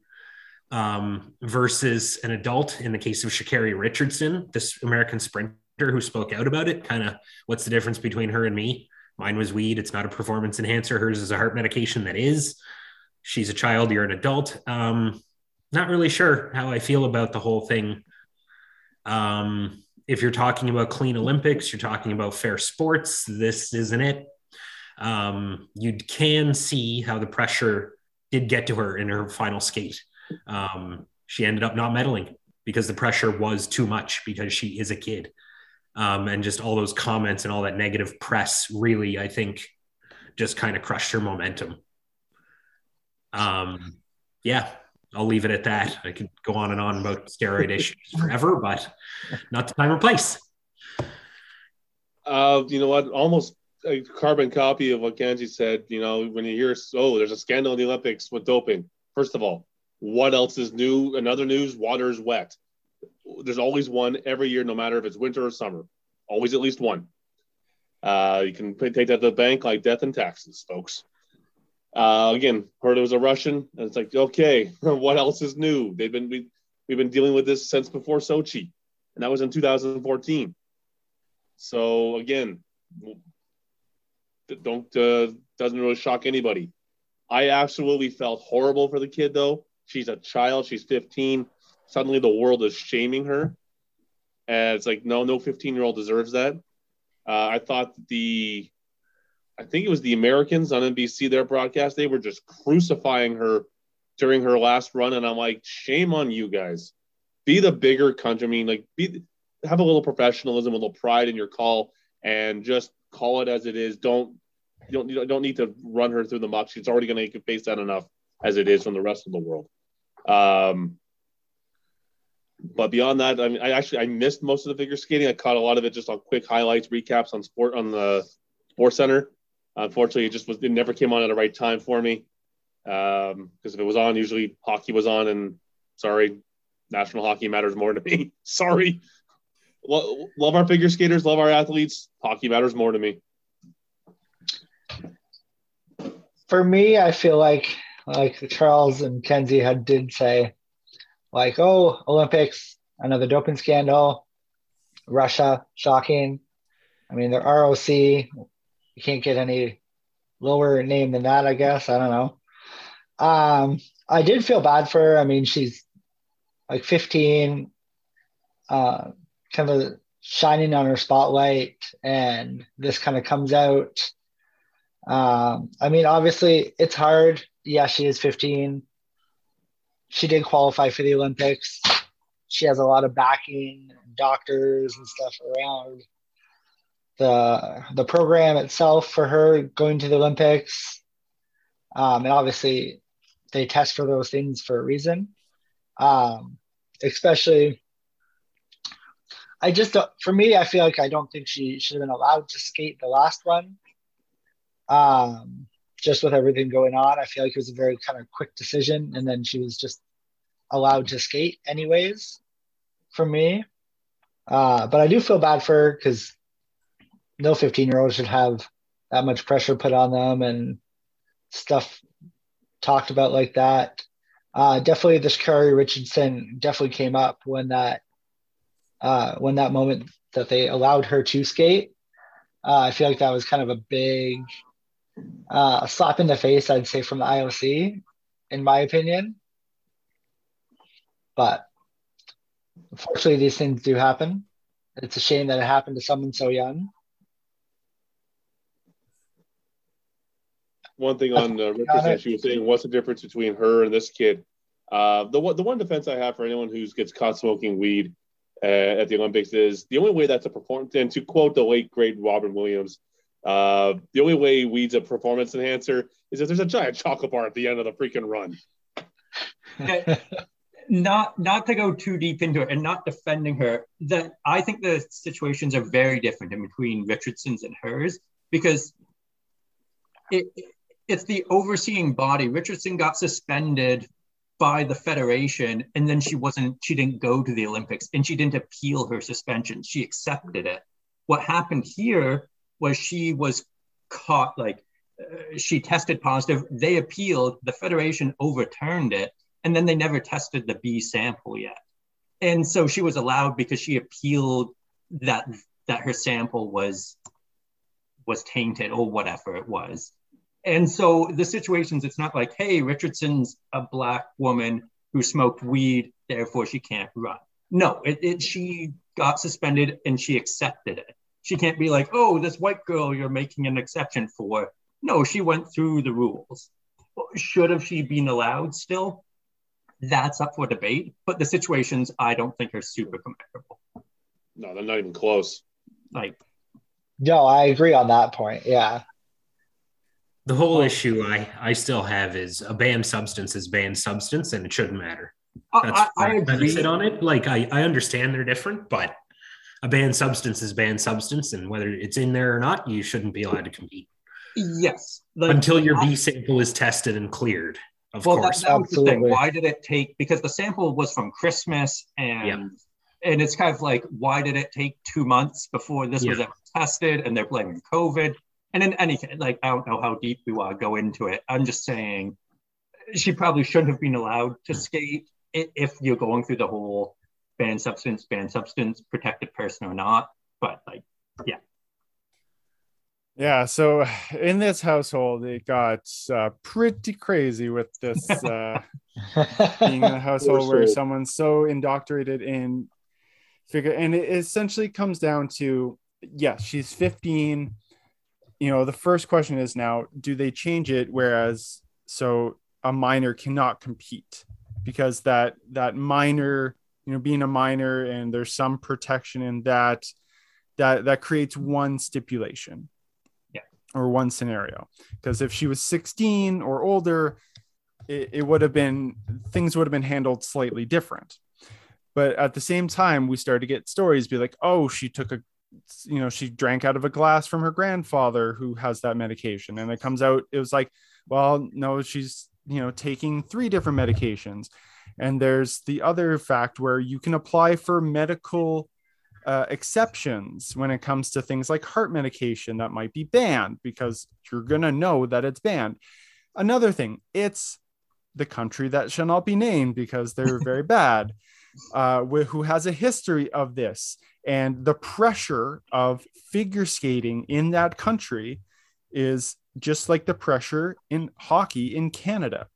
um, versus an adult in the case of Sha'Carri Richardson, this American sprinter who spoke out about it. Kind of what's the difference between her and me? Mine was weed. It's not a performance enhancer. Hers is a heart medication that is. She's a child. You're an adult. Um, not really sure how I feel about the whole thing. Um, if you're talking about clean Olympics, you're talking about fair sports. This isn't it. Um, you can see how the pressure did get to her in her final skate. Um, she ended up not medaling because the pressure was too much because she is a kid. Um, and just all those comments and all that negative press really, I think, just kind of crushed her momentum. Um, yeah, I'll leave it at that. I could go on and on about steroid issues forever, but not the time or place. Uh, you know what? Almost a carbon copy of what Kenzie said. You know, when you hear, oh, there's a scandal in the Olympics with doping. First of all, what else is new? Another news: water is wet. There's always one every year, no matter if it's winter or summer. Always at least one. Uh, you can take that to the bank like death and taxes, folks. Uh, again, heard it was a Russian, and it's like, okay, [laughs] what else is new? They've been we, we've been dealing with this since before Sochi, and that was in 2014. So again, don't uh, doesn't really shock anybody. I absolutely felt horrible for the kid though. She's a child. She's 15. Suddenly the world is shaming her. And it's like, no, no 15 year old deserves that. Uh, I thought the, I think it was the Americans on NBC, their broadcast, they were just crucifying her during her last run. And I'm like, shame on you guys. Be the bigger country. I mean, like, be, have a little professionalism, a little pride in your call, and just call it as it is. Don't, you don't, you don't need to run her through the muck. She's already going to face that enough as it is from the rest of the world. Um, but beyond that, I mean, I actually I missed most of the figure skating. I caught a lot of it just on quick highlights, recaps on sport on the Sports Center. Unfortunately, it just was it never came on at the right time for me. Because um, if it was on, usually hockey was on, and sorry, national hockey matters more to me. [laughs] sorry, Lo- love our figure skaters, love our athletes. Hockey matters more to me. For me, I feel like like Charles and Kenzie had did say, like, oh, Olympics, another doping scandal, Russia, shocking. I mean, the ROC, you can't get any lower name than that, I guess. I don't know. Um, I did feel bad for her. I mean, she's like 15, uh, kind of shining on her spotlight, and this kind of comes out. Um, I mean, obviously, it's hard yeah, she is 15. She did qualify for the Olympics. She has a lot of backing, doctors and stuff around the the program itself for her going to the Olympics. Um, and obviously, they test for those things for a reason. Um, especially, I just don't, for me, I feel like I don't think she should have been allowed to skate the last one. Um, just with everything going on, I feel like it was a very kind of quick decision. And then she was just allowed to skate anyways for me. Uh, but I do feel bad for her because no 15 year old should have that much pressure put on them and stuff talked about like that. Uh, definitely this Carrie Richardson definitely came up when that uh, when that moment that they allowed her to skate. Uh, I feel like that was kind of a big uh, slap in the face, I'd say, from the IOC, in my opinion. But unfortunately, these things do happen. It's a shame that it happened to someone so young. One thing on uh, Richardson, she was saying, what's the difference between her and this kid? Uh, the one the one defense I have for anyone who gets caught smoking weed uh, at the Olympics is the only way that's a performance. And to quote the late great Robin Williams, uh, the only way weed's a performance enhancer is if there's a giant chocolate bar at the end of the freaking run. [laughs] not not to go too deep into it and not defending her that i think the situations are very different in between richardson's and hers because it, it's the overseeing body. Richardson got suspended by the federation, and then she wasn't. She didn't go to the Olympics, and she didn't appeal her suspension. She accepted it. What happened here was she was caught like uh, she tested positive. They appealed. The federation overturned it, and then they never tested the B sample yet. And so she was allowed because she appealed that that her sample was was tainted or whatever it was. And so the situations, it's not like, hey, Richardson's a black woman who smoked weed, therefore she can't run. No, it, it she got suspended and she accepted it. She can't be like, oh, this white girl you're making an exception for. No, she went through the rules. Should have she been allowed still? That's up for debate. But the situations I don't think are super comparable. No, they're not even close. Like, No, I agree on that point. Yeah. The whole issue I, I still have is a banned substance is banned substance and it shouldn't matter. That's I, I, I agree. sit on it. Like I, I understand they're different, but a banned substance is banned substance, and whether it's in there or not, you shouldn't be allowed to compete Yes. Like, until your I- B sample is tested and cleared. Of well, that, course, that was the thing. Absolutely. Why did it take? Because the sample was from Christmas, and Yeah. and it's kind of like, why did it take two months before this was ever tested? And they're blaming COVID. And in anything, like I don't know how deep we want to go into it. I'm just saying, she probably shouldn't have been allowed to skate if you're going through the whole banned substance, banned substance, protected person or not. But like, Yeah, Yeah, so in this household, it got uh, pretty crazy with this [laughs] uh, being in a household where someone's so indoctrinated in figure, and it essentially comes down to yes, she's 15. You know, the first question is now, do they change it? Whereas, so a minor cannot compete because that that minor, you know, being a minor, and there's some protection in that. That that creates one stipulation yeah, or one scenario because if she was 16 or older it, it would have been things would have been handled slightly different but at the same time we started to get stories be like oh she took a you know she drank out of a glass from her grandfather who has that medication. And it comes out it was like well no she's you know taking three different medications. And there's the other fact where you can apply for medical uh, exceptions when it comes to things like heart medication that might be banned because you're going to know that it's banned. Another thing, it's the country that shall not be named because they're very [laughs] bad, uh, who has a history of this. And the pressure of figure skating in that country is just like the pressure in hockey in Canada.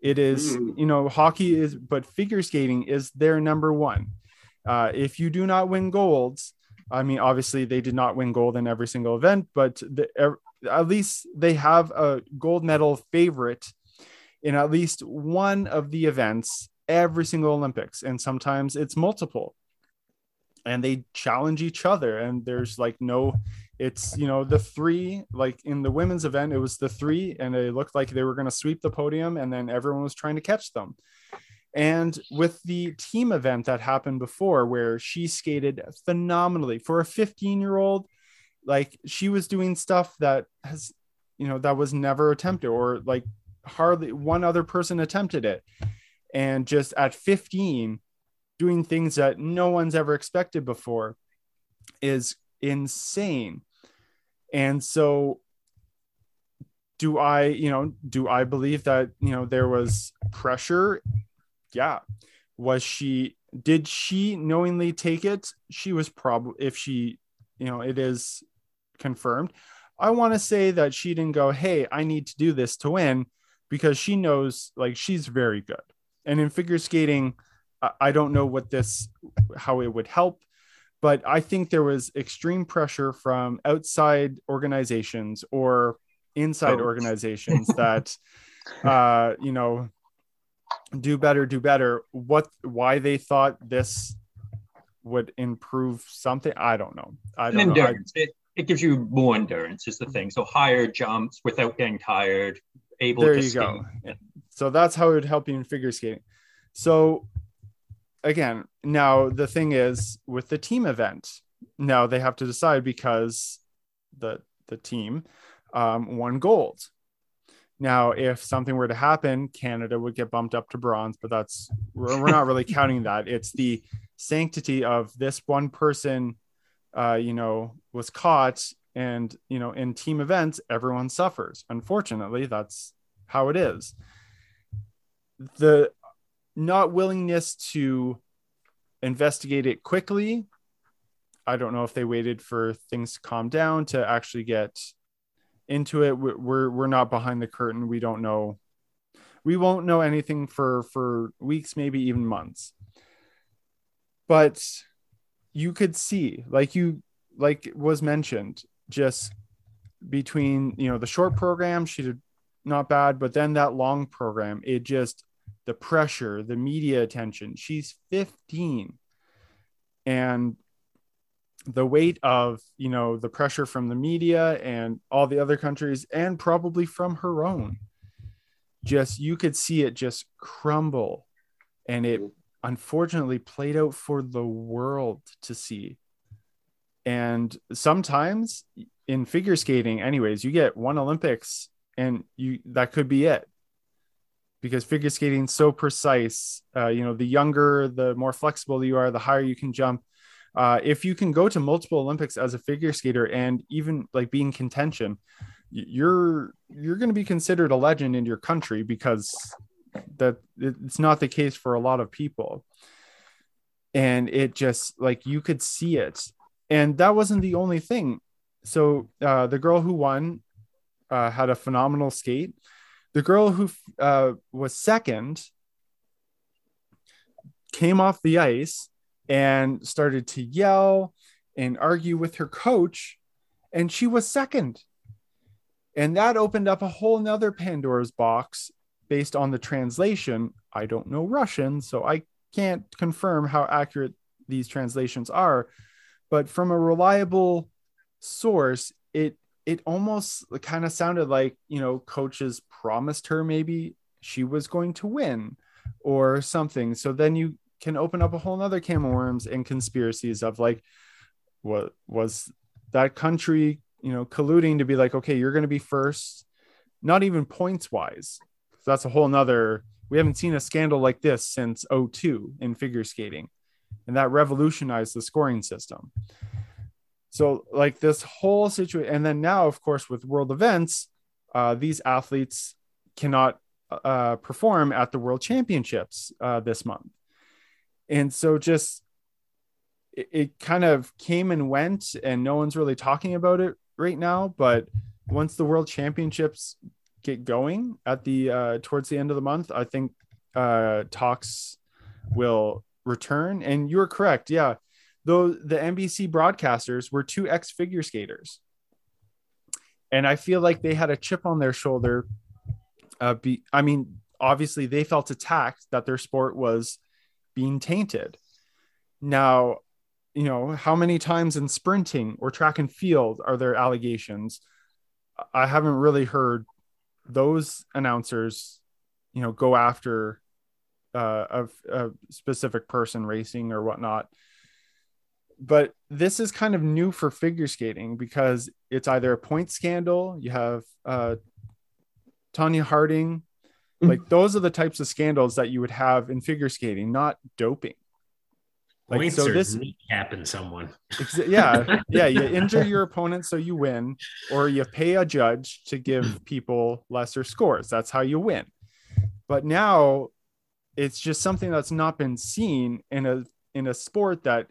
It is, Mm. you know, hockey is, but figure skating is their number one. Uh, if you do not win golds, I mean, obviously they did not win gold in every single event, but the, er, at least they have a gold medal favorite in at least one of the events every single Olympics, and sometimes it's multiple. And they challenge each other, and there's like no, it's you know the three like in the women's event it was the three, and it looked like they were going to sweep the podium, and then everyone was trying to catch them. And with the team event that happened before, where she skated phenomenally for a 15 year old, like she was doing stuff that has, you know, that was never attempted, or like hardly one other person attempted it. And just at 15, doing things that no one's ever expected before is insane. And so, do I, you know, do I believe that, you know, there was pressure? Yeah. Was she did she knowingly take it? She was probably if she you know it is confirmed. I want to say that she didn't go hey i need to do this to win because she knows like she's very good and in figure skating I- don't know what this how it would help but i think there was extreme pressure from outside organizations or inside Coach. organizations [laughs] that uh you know do better do better what why they thought this would improve something i don't know i don't know I- it, it gives you more endurance is the thing. So higher jumps without getting tired, able There to you skate. go. So that's how it would help you in figure skating so again now the thing is with the team event now they have to decide because the the team um, won gold. Now, if something were to happen, Canada would get bumped up to bronze, but that's we're, we're not really [laughs] counting that. It's the sanctity of this one person, uh, you know, was caught, and you know, in team events, everyone suffers. Unfortunately, that's how it is. The not willingness to investigate it quickly. I don't know if they waited for things to calm down to actually get into it. We're we're not behind the curtain. We don't know. We won't know anything for for weeks maybe even months. But you could see like you like was mentioned just between you know the short program she did not bad but then that long program it just the pressure the media attention. She's 15 and the weight of you know the pressure from the media and all the other countries and probably from her own. Just you could see it just crumble. And it unfortunately played out for the world to see. And sometimes in figure skating anyways you get one olympics and you that could be it because figure skating so precise uh, you know the younger the more flexible you are the higher you can jump uh, if you can go to multiple Olympics as a figure skater and even like being contention, you're you're going to be considered a legend in your country because that it's not the case for a lot of people. And it just like you could see it, and that wasn't the only thing. So uh, the girl who won uh, had a phenomenal skate. The girl who uh, was second came off the ice and started to yell and argue with her coach and she was second. And that opened up a whole nother pandora's box based on the translation. I don't know russian so i can't confirm how accurate these translations are but from a reliable source it it almost kind of sounded like you know coaches promised her maybe she was going to win or something. So then you can open up a whole nother can of worms and conspiracies of like what was that country you know colluding to be like okay you're going to be first not even points wise. So that's a whole nother we haven't seen a scandal like this since 02 in figure skating and that revolutionized the scoring system so like this whole situation and then now of course with world events uh, these athletes cannot uh, perform at the world championships uh, this month. And so just it, it kind of came and went and no one's really talking about it right now but once the world championships get going at the uh towards the end of the month i think uh talks will return. And you're correct. Yeah though the nbc broadcasters were two ex figure skaters and i feel like they had a chip on their shoulder uh be i mean obviously they felt attacked that their sport was being tainted. Now, you know, how many times in sprinting or track and field are there allegations? I haven't really heard those announcers, you know, go after uh, a, a specific person racing or whatnot. But this is kind of new for figure skating because it's either a point scandal. You have uh, Tonya Harding Mm-hmm. Like those are the types of scandals that you would have in figure skating, not doping. Like Points so this happen someone. yeah, [laughs] yeah. You injure your opponent so you win, or you pay a judge to give people lesser scores. That's how you win. But now it's just something that's not been seen in a in a sport that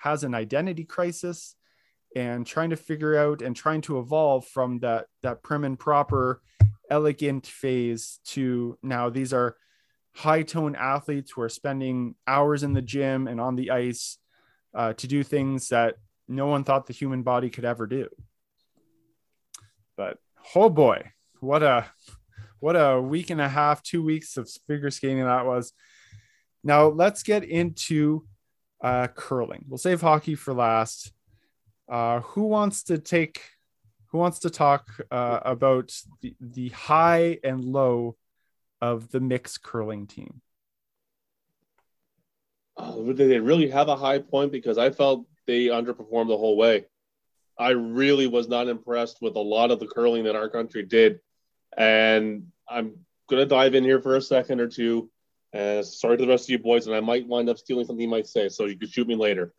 has an identity crisis and trying to figure out and trying to evolve from that that prim and proper elegant phase to now these are high tone athletes who are spending hours in the gym and on the ice uh, to do things that no one thought the human body could ever do. But oh boy, what a what a week and a half, two weeks of figure skating that was. Now let's get into uh, curling. We'll save hockey for last. Uh, who wants to take who wants to talk uh, about the, the high and low of the mixed curling team? Oh, did they really have a high point? Because I felt they underperformed the whole way. I really was not impressed with a lot of the curling that our country did. And I'm going to dive in here for a second or two. Uh, sorry to the rest of you boys, and I might wind up stealing something you might say, so you can shoot me later.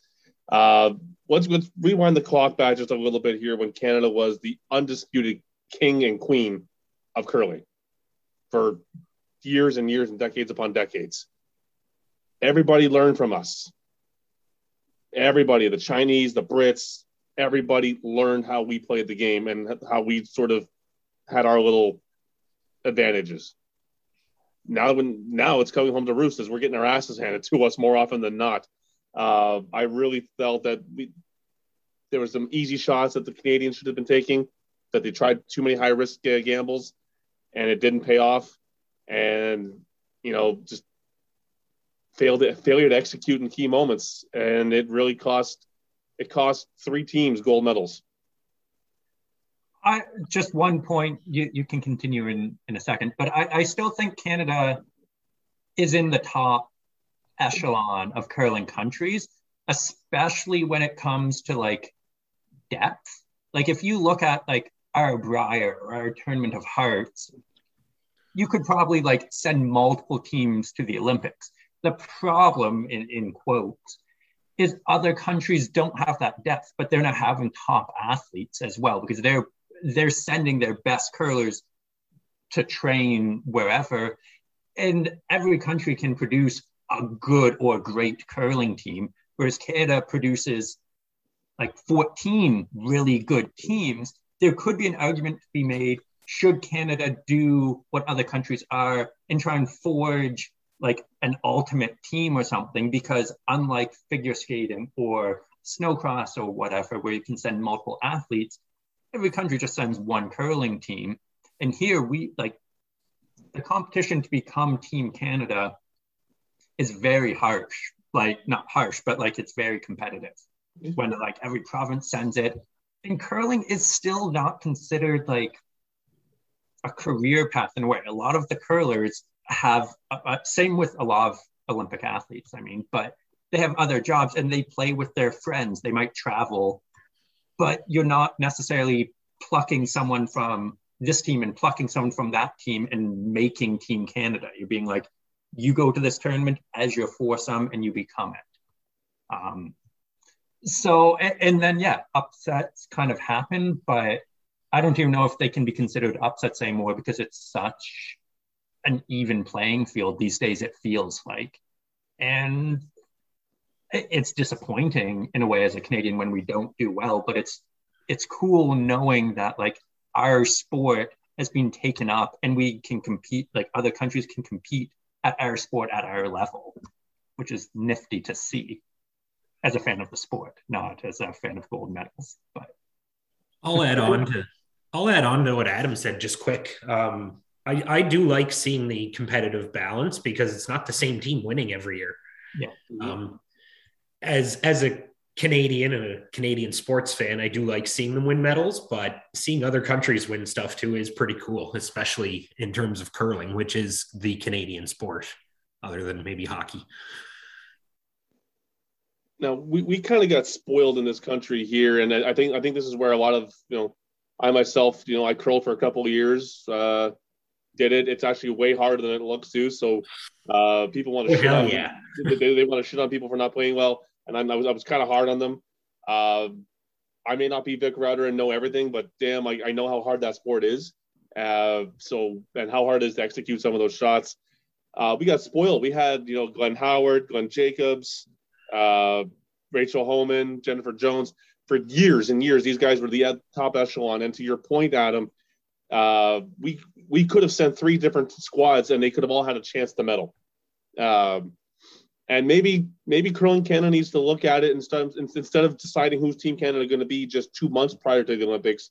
Uh, let's, let's rewind the clock back just a little bit here when Canada was the undisputed king and queen of curling for years and years and decades upon decades. Everybody learned from us. Everybody, the Chinese, the Brits, everybody learned how we played the game and how we sort of had our little advantages. Now, when now it's coming home to roost as we're getting our asses handed to us more often than not. Uh, I really felt that we, there were some easy shots that the Canadians should have been taking, that they tried too many high risk uh, gambles, and it didn't pay off. And you know, just failed failure to execute in key moments, and it really cost it cost three teams gold medals. I just one point. You you can continue in in a second, but I, I still think Canada is in the top echelon of curling countries, especially when it comes to like depth. Like if you look at like our Brier or our Tournament of Hearts, you could probably like send multiple teams to the Olympics. The problem, in, in quotes, is other countries don't have that depth, but they're not having top athletes as well because they're they're sending their best curlers to train wherever, and every country can produce a good or great curling team, whereas Canada produces like 14 really good teams. There could be an argument to be made should Canada do what other countries are and try and forge like an ultimate team or something? Because unlike figure skating or snowcross or whatever, where you can send multiple athletes, every country just sends one curling team. And here we like the competition to become Team Canada is very harsh. Like not harsh, but like it's very competitive. Mm-hmm. When like every province sends it, and curling is still not considered like a career path in a way. A lot of the curlers have uh, uh, same with a lot of Olympic athletes. I mean, but they have other jobs and they play with their friends. They might travel, but you're not necessarily plucking someone from this team and plucking someone from that team and making Team Canada. You're being like, you go to this tournament as your foursome and you become it. Um, so, and, and then, yeah, upsets kind of happen, but I don't even know if they can be considered upsets anymore because it's such an even playing field these days, it feels like. And it's disappointing in a way as a Canadian when we don't do well, but it's it's cool knowing that like our sport has been taken up and we can compete like other countries can compete at our sport at our level, which is nifty to see as a fan of the sport, not as a fan of gold medals. But I'll add on to I'll add on to what Adam said just quick. Um, I, I do like seeing the competitive balance because it's not the same team winning every year. Yeah. Um, as as a Canadian and a Canadian sports fan, I do like seeing them win medals, but seeing other countries win stuff too is pretty cool, especially in terms of curling, which is the Canadian sport, other than maybe hockey. Now we, we kind of got spoiled in this country here, and I think I think this is where a lot of you know I myself you know I curled for a couple of years, uh, did it. It's actually way harder than it looks too. So uh, people want to shit on yeah. they, they want to shit on people for not playing well and I, I was I was kind of hard on them. Uh, I may not be Vic Rauter and know everything, but damn, I, I know how hard that sport is. Uh, so and how hard it is to execute some of those shots. Uh, we got spoiled. We had you know Glenn Howard, Glenn Jacobs, uh, Rachel Homan, Jennifer Jones for years and years. These guys were the top echelon. And to your point, Adam, uh, we we could have sent three different squads and they could have all had a chance to medal. Um, and maybe maybe curling Canada needs to look at it instead of, instead of deciding who's Team Canada going to be just two months prior to the Olympics,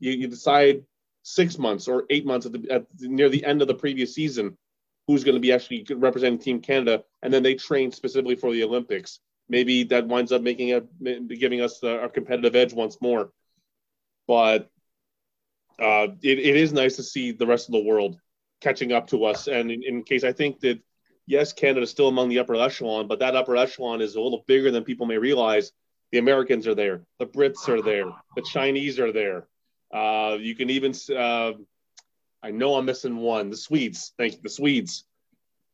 you, you decide six months or eight months at the, at near the end of the previous season who's going to be actually representing Team Canada, and then they train specifically for the Olympics. Maybe that winds up making it giving us the, our competitive edge once more. But uh, it, it is nice to see the rest of the world catching up to us. And in, in case I think that yes, Canada is still among the upper echelon, but that upper echelon is a little bigger than people may realize. The Americans are there. The Brits are there. The Chinese are there. Uh, you can even, uh, I know I'm missing one. The Swedes. Thank you. The Swedes.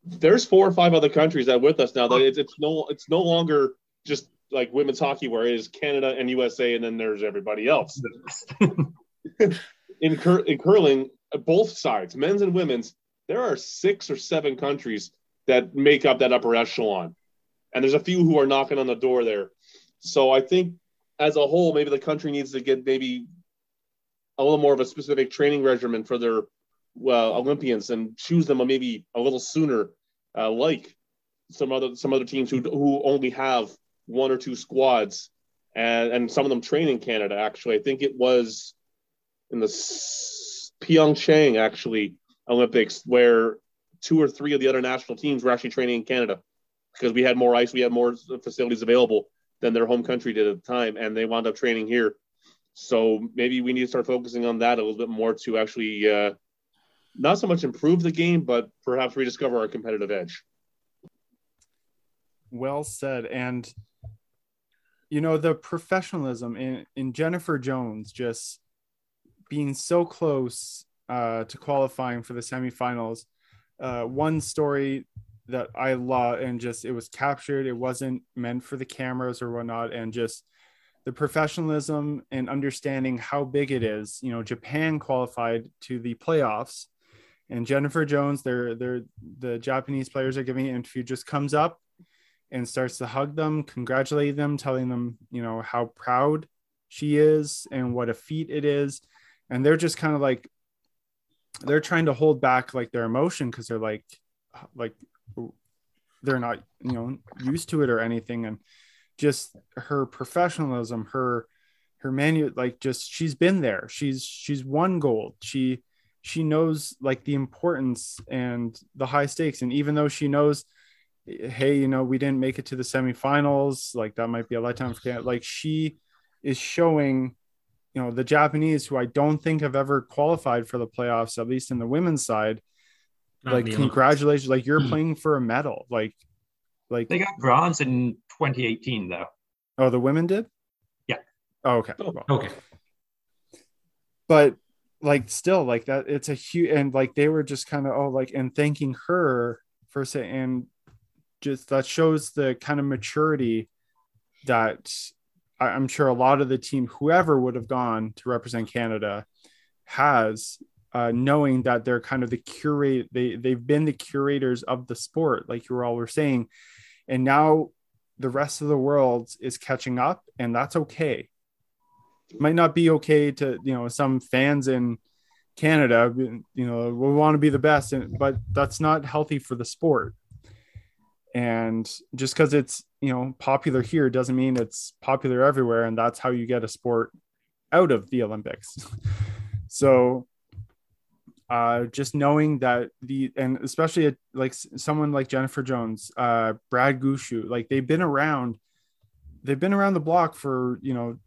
There's four or five other countries that are with us now. That it's, it's no it's no longer just like women's hockey where it is Canada and USA and then there's everybody else. [laughs] in, cur- in curling, both sides, men's and women's, there are six or seven countries that make up that upper echelon, and there's a few who are knocking on the door there. So I think as a whole, maybe the country needs to get maybe a little more of a specific training regimen for their Olympians and choose them maybe a little sooner, uh, like some other some other teams who who only have one or two squads, and and some of them train in Canada. Actually, I think it was in the Pyeongchang actually Olympics where two or three of the other national teams were actually training in Canada because we had more ice, we had more facilities available than their home country did at the time, and they wound up training here. So maybe we need to start focusing on that a little bit more to actually uh, not so much improve the game, but perhaps rediscover our competitive edge. Well said. And you know the professionalism in in Jennifer Jones just being so close uh, to qualifying for the semifinals. Uh, one story that I love and just it was captured. It wasn't meant for the cameras or whatnot, and just the professionalism and understanding how big it is. You know, Japan qualified to the playoffs, and Jennifer Jones, they're, they're the Japanese players are giving an interview, just comes up and starts to hug them, congratulate them, telling them, you know, how proud she is and what a feat it is. And they're just kind of like, they're trying to hold back like their emotion because they're like, like, they're not, you know, used to it or anything. And just her professionalism, her her manu like just she's been there. She's she's won gold. She she knows like the importance and the high stakes. And even though she knows, hey, you know, we didn't make it to the semifinals, like that might be a lifetime for Like she is showing, you know, the Japanese who I don't think have ever qualified for the playoffs, at least in the women's side. Not like congratulations, like you're playing for a medal. Like like they got bronze in 2018 though. Oh, the women did? Yeah. Oh, okay. Oh, okay. But like still like that it's a huge and like they were just kind of oh like and thanking her for saying and just that shows the kind of maturity that I'm sure a lot of the team, whoever would have gone to represent Canada, has uh, knowing that they're kind of the curate they they've been the curators of the sport like you were all were saying. And now the rest of the world is catching up and that's okay. Might not be okay to you know some fans in canada you know we want to be the best but that's not healthy for the sport. And just because it's you know popular here doesn't mean it's popular everywhere and that's how you get a sport out of the olympics. [laughs] So uh, just knowing that the and especially a, like someone like Jennifer Jones, uh, Brad Gushue, like they've been around, they've been around the block for you know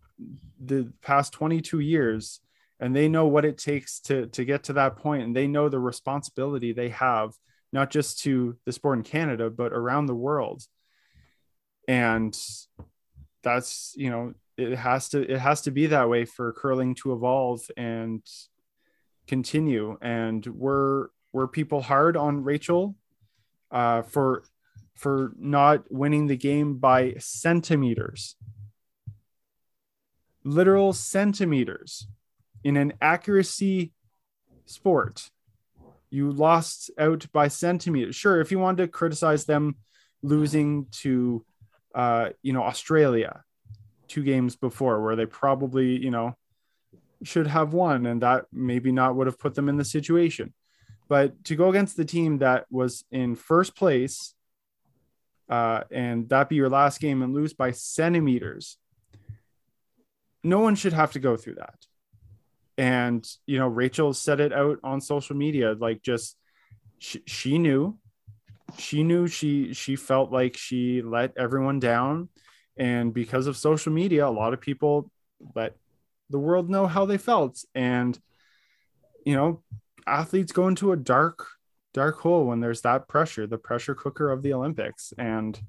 the past 22 years, and they know what it takes to to get to that point, and they know the responsibility they have not just to the sport in Canada but around the world, and that's you know it has to it has to be that way for curling to evolve and continue. And were were people hard on Rachel uh, for for not winning the game by centimeters? Literal centimeters. In an accuracy sport you lost out by centimeters. Sure if you wanted to criticize them losing to uh, you know australia two games before where they probably you know should have won, and that maybe not would have put them in the situation. But to go against the team that was in first place, uh, and that be your last game and lose by centimeters, no one should have to go through that. And you know, Rachel said it out on social media, like just she, she knew, she knew she she felt like she let everyone down, and because of social media, a lot of people let the world know how they felt and you know athletes go into a dark dark hole when there's that pressure the pressure cooker of the olympics and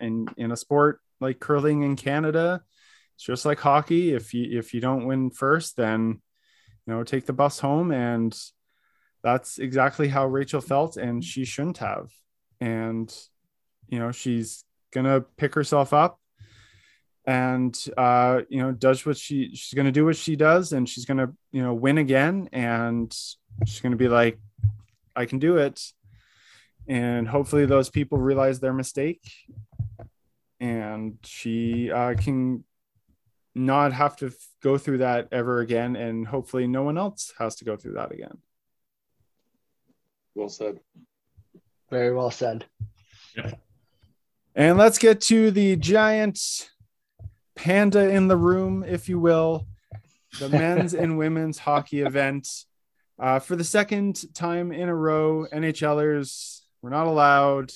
in in a sport like curling in Canada. It's just like hockey. If you if you don't win first, then you know take the bus home, and that's exactly how Rachel felt, and she shouldn't have. And you know she's gonna pick herself up and uh, you know does what she she's going to do what she does and she's going to you know win again and she's going to be like i can do it and hopefully those people realize their mistake and she uh, can not have to f- go through that ever again and hopefully no one else has to go through that again Well said. Very well said. Yeah. and let's get to the giant panda in the room if you will the men's and [laughs] women's hockey event uh, for the second time in a row nhlers were not allowed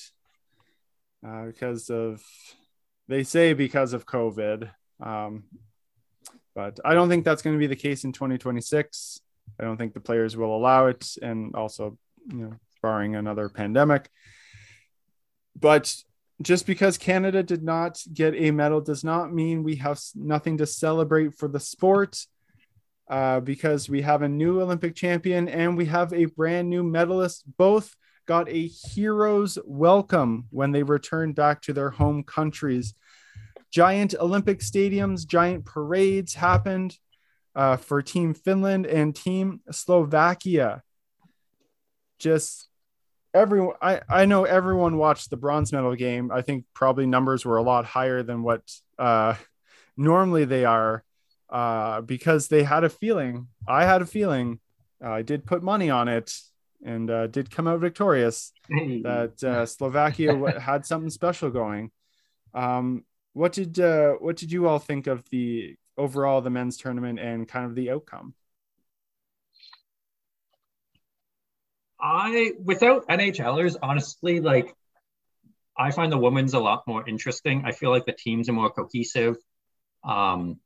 uh, because of they say because of covid um, but i don't think that's going to be the case in 2026 i don't think the players will allow it and also you know barring another pandemic but just because Canada did not get a medal does not mean we have nothing to celebrate for the sport. Uh, because we have a new Olympic champion and we have a brand new medalist. Both got a hero's welcome when they returned back to their home countries. Giant Olympic stadiums, giant parades happened uh, for Team Finland and Team Slovakia. Just everyone I, I know everyone watched the bronze medal game. I think probably numbers were a lot higher than what uh [laughs] normally they are uh because they had a feeling. I had a feeling. Uh, i did put money on it and uh, did come out victorious that uh, [laughs] slovakia had something special going. Um what did uh what did you all think of the overall the men's tournament and kind of the outcome I without NHLers, honestly, like I find the women's a lot more interesting. I feel like the teams are more cohesive. Um,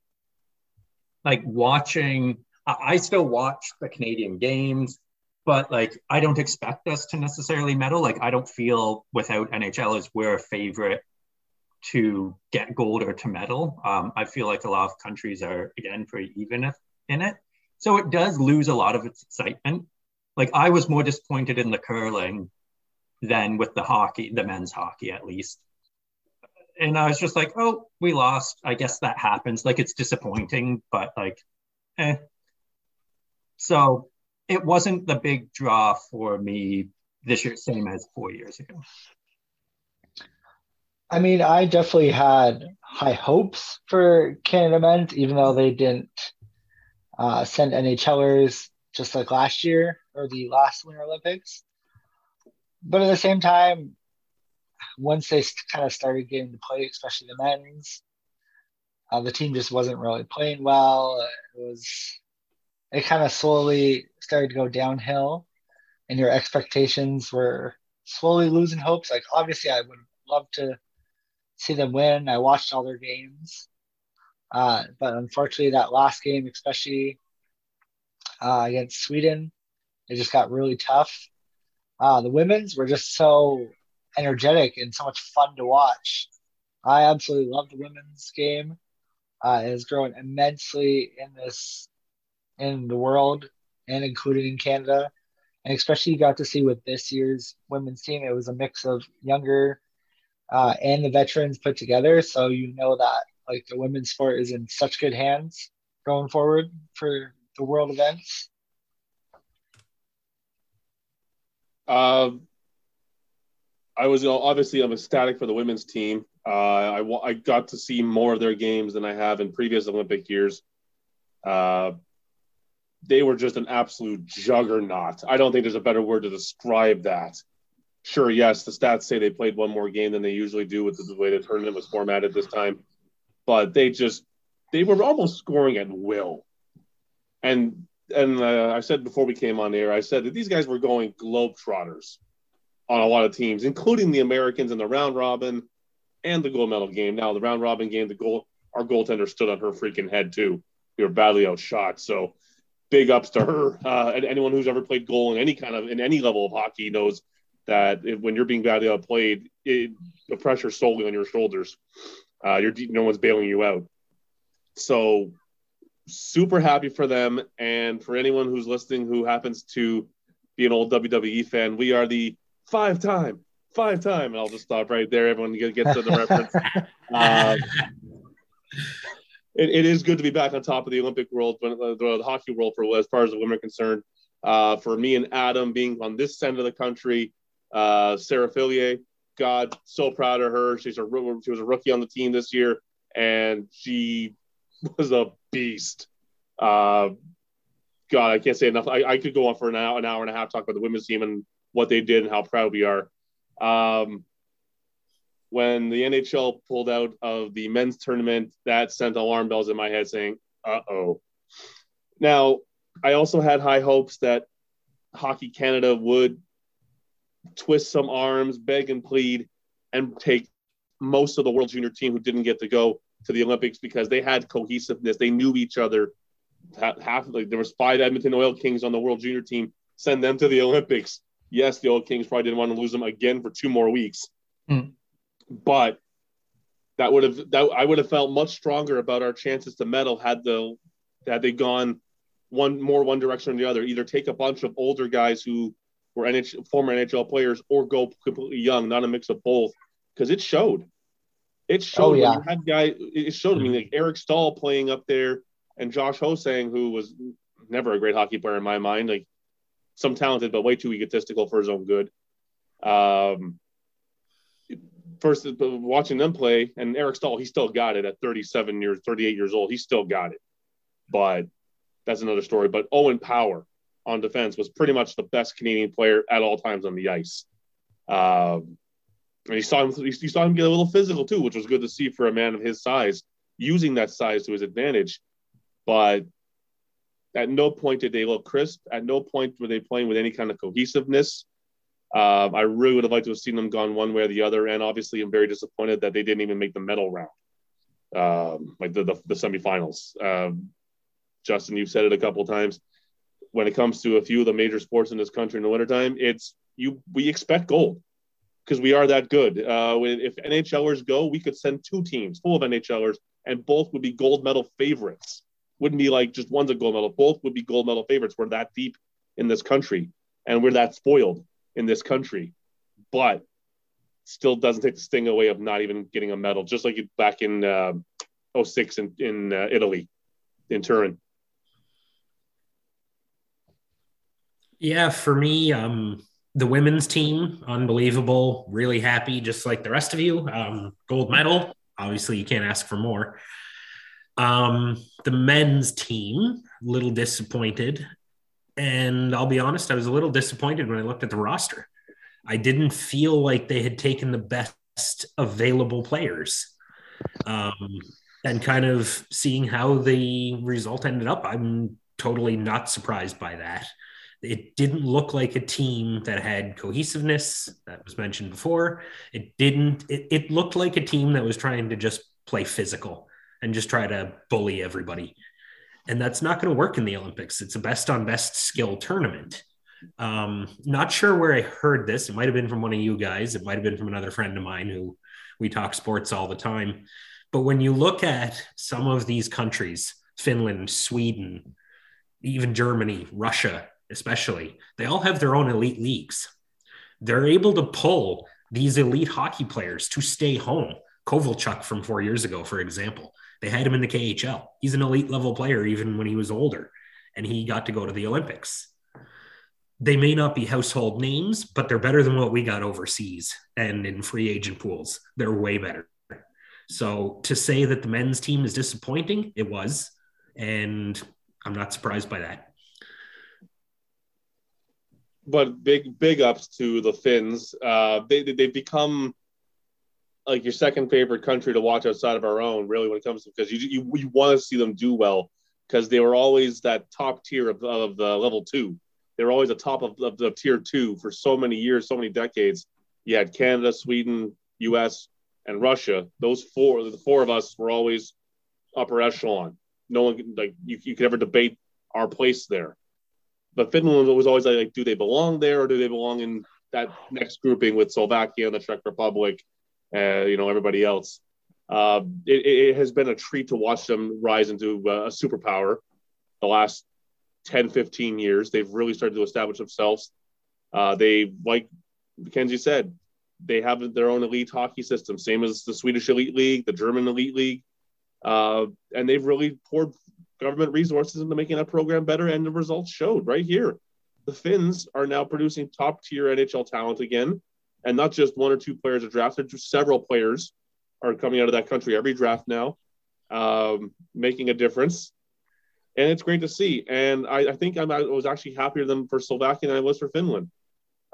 like watching, I, still watch the Canadian games, but like I don't expect us to necessarily medal. Like I don't feel without NHLers we're a favorite to get gold or to medal. Um, I feel like a lot of countries are again pretty even in it. So it does lose a lot of its excitement like I was more disappointed in the curling than with the hockey, the men's hockey at least. And I was just like, oh, we lost. I guess that happens. Like it's disappointing, but like, eh. So it wasn't the big draw for me this year, same as four years ago. I mean, I definitely had high hopes for Canada men's, even though they didn't uh, send NHLers just like last year or the last Winter Olympics. But at the same time, once they kind of started getting to play, especially the men's, uh, the team just wasn't really playing well. It was, it kind of slowly started to go downhill, and your expectations were slowly losing hopes. Like, obviously, I would love to see them win. I watched all their games. Uh, but unfortunately, that last game, especially uh, against Sweden, it just got really tough. Uh, the women's were just so energetic and so much fun to watch. I absolutely love the women's game. Uh, it has grown immensely in this in the world and including in Canada. And especially you got to see with this year's women's team, it was a mix of younger uh, and the veterans put together. So you know that like the women's sport is in such good hands going forward for the world events. Uh, I was obviously I'm ecstatic for the women's team. Uh, I I got to see more of their games than I have in previous Olympic years. Uh, they were just an absolute juggernaut. I don't think there's a better word to describe that. Sure, yes, the stats say they played one more game than they usually do with the way the tournament was formatted this time, but they just they were almost scoring at will. And and uh, I said before we came on air, I said that these guys were going globetrotters on a lot of teams, including the Americans in the round robin and the gold medal game. Now, the round robin game, the goal, our goaltender stood on her freaking head too. We were badly outshot. So, big ups to her. Uh, and anyone who's ever played goal in any kind of in any level of hockey knows that if, when you're being badly outplayed, it, the pressure solely on your shoulders. Uh, you're no one's bailing you out. So super happy for them. And for anyone who's listening who happens to be an old WWE fan, we are the five time, five time. And I'll just stop right there. Everyone gets to the reference. [laughs] Um, it, it is good to be back on top of the Olympic world, the, the hockey world for as far as the women are concerned. Uh, for me and Adam being on this end of the country, uh, Sarah Fillier, God, so proud of her. She's a she was a rookie on the team this year, and she was a beast. Uh, God, I can't say enough. I, I could go on for an hour, an hour and a half talk about the women's team and what they did and how proud we are. Um, when the NHL pulled out of the men's tournament, that sent alarm bells in my head saying, uh oh. Now, I also had high hopes that Hockey Canada would twist some arms, beg and plead, and take most of the World Junior team who didn't get to go to the Olympics because they had cohesiveness. They knew each other. Half of like there was five Edmonton Oil Kings on the World Junior team. Send them to the Olympics. Yes, the Oil Kings probably didn't want to lose them again for two more weeks, mm. but that would have that I would have felt much stronger about our chances to medal had the had they gone one more one direction or the other. Either take a bunch of older guys who were NHL, former NHL players, or go completely young, not a mix of both, because it showed. It showed oh, yeah. had guy. It showed me like Eric Staal playing up there, and Josh Ho-Sang, who was never a great hockey player in my mind, like some talented but way too egotistical for his own good. Um, first watching them play, and Eric Staal, he still got it at 37 years, 38 years old. He still got it, but that's another story. But Owen Power on defense was pretty much the best Canadian player at all times on the ice. Um, and you saw him, you saw him get a little physical too, which was good to see for a man of his size, using that size to his advantage. But at no point did they look crisp. At no point were they playing with any kind of cohesiveness. Um, I really would have liked to have seen them gone one way or the other. And obviously, I'm very disappointed that they didn't even make the medal round, um, like the, the, the semifinals. Um, Justin, you've said it a couple times. When it comes to a few of the major sports in this country in the wintertime, it's you. We expect gold because we are that good. Uh, if NHLers go, we could send two teams full of NHLers, and both would be gold medal favorites. Wouldn't be like just one's a gold medal. Both would be gold medal favorites. We're that deep in this country, and we're that spoiled in this country. But still doesn't take the sting away of not even getting a medal, just like back in uh, 06 in, in uh, Italy, in Turin. Yeah, for me, um, the women's team, unbelievable. Really happy, just like the rest of you. Um, gold medal. Obviously, you can't ask for more. Um, the men's team, a little disappointed. And I'll be honest, I was a little disappointed when I looked at the roster. I didn't feel like they had taken the best available players. Um, and kind of seeing how the result ended up, I'm totally not surprised by that it didn't look like a team that had cohesiveness that was mentioned before. It didn't it, it looked like a team that was trying to just play physical and just try to bully everybody. And that's not going to work in the olympics. It's a best on best skill tournament. Um, not sure where i heard this. It might have been from one of you guys. It might have been from another friend of mine who we talk sports all the time. But when you look at some of these countries finland sweden even germany russia especially, they all have their own elite leagues. They're able to pull these elite hockey players to stay home. Kovalchuk from four years ago, for example, they had him in the KHL. He's an elite level player even when he was older, and he got to go to the Olympics. They may not be household names, but they're better than what we got overseas and in free agent pools. They're way better. So to say that the men's team is disappointing, it was. And I'm not surprised by that but big big ups to the Finns. Uh, they they've become like your second favorite country to watch outside of our own, really, when it comes to because you you, you want to see them do well because they were always that top tier of, of the level two. They were always the top of, of the tier two for so many years, so many decades. You had Canada, Sweden, U.S., and Russia. Those four, the four of us, were always upper echelon. No one like you, you could ever debate our place there but Finland was always like, do they belong there or do they belong in that next grouping with Slovakia and the Czech Republic, uh, you know, everybody else. Uh, it, it, has been a treat to watch them rise into uh, a superpower the last 10, 15 years. They've really started to establish themselves. Uh, they, like Mackenzie said, they have their own elite hockey system, same as the Swedish Elite League, the German Elite League. Uh, and they've really poured government resources into making that program better, and the results showed right here. The Finns are now producing top tier NHL talent again, and not just one or two players are drafted, several players are coming out of that country every draft now, um, making a difference. And it's great to see. And I, I think I'm, i was actually happier than for Slovakia than I was for Finland.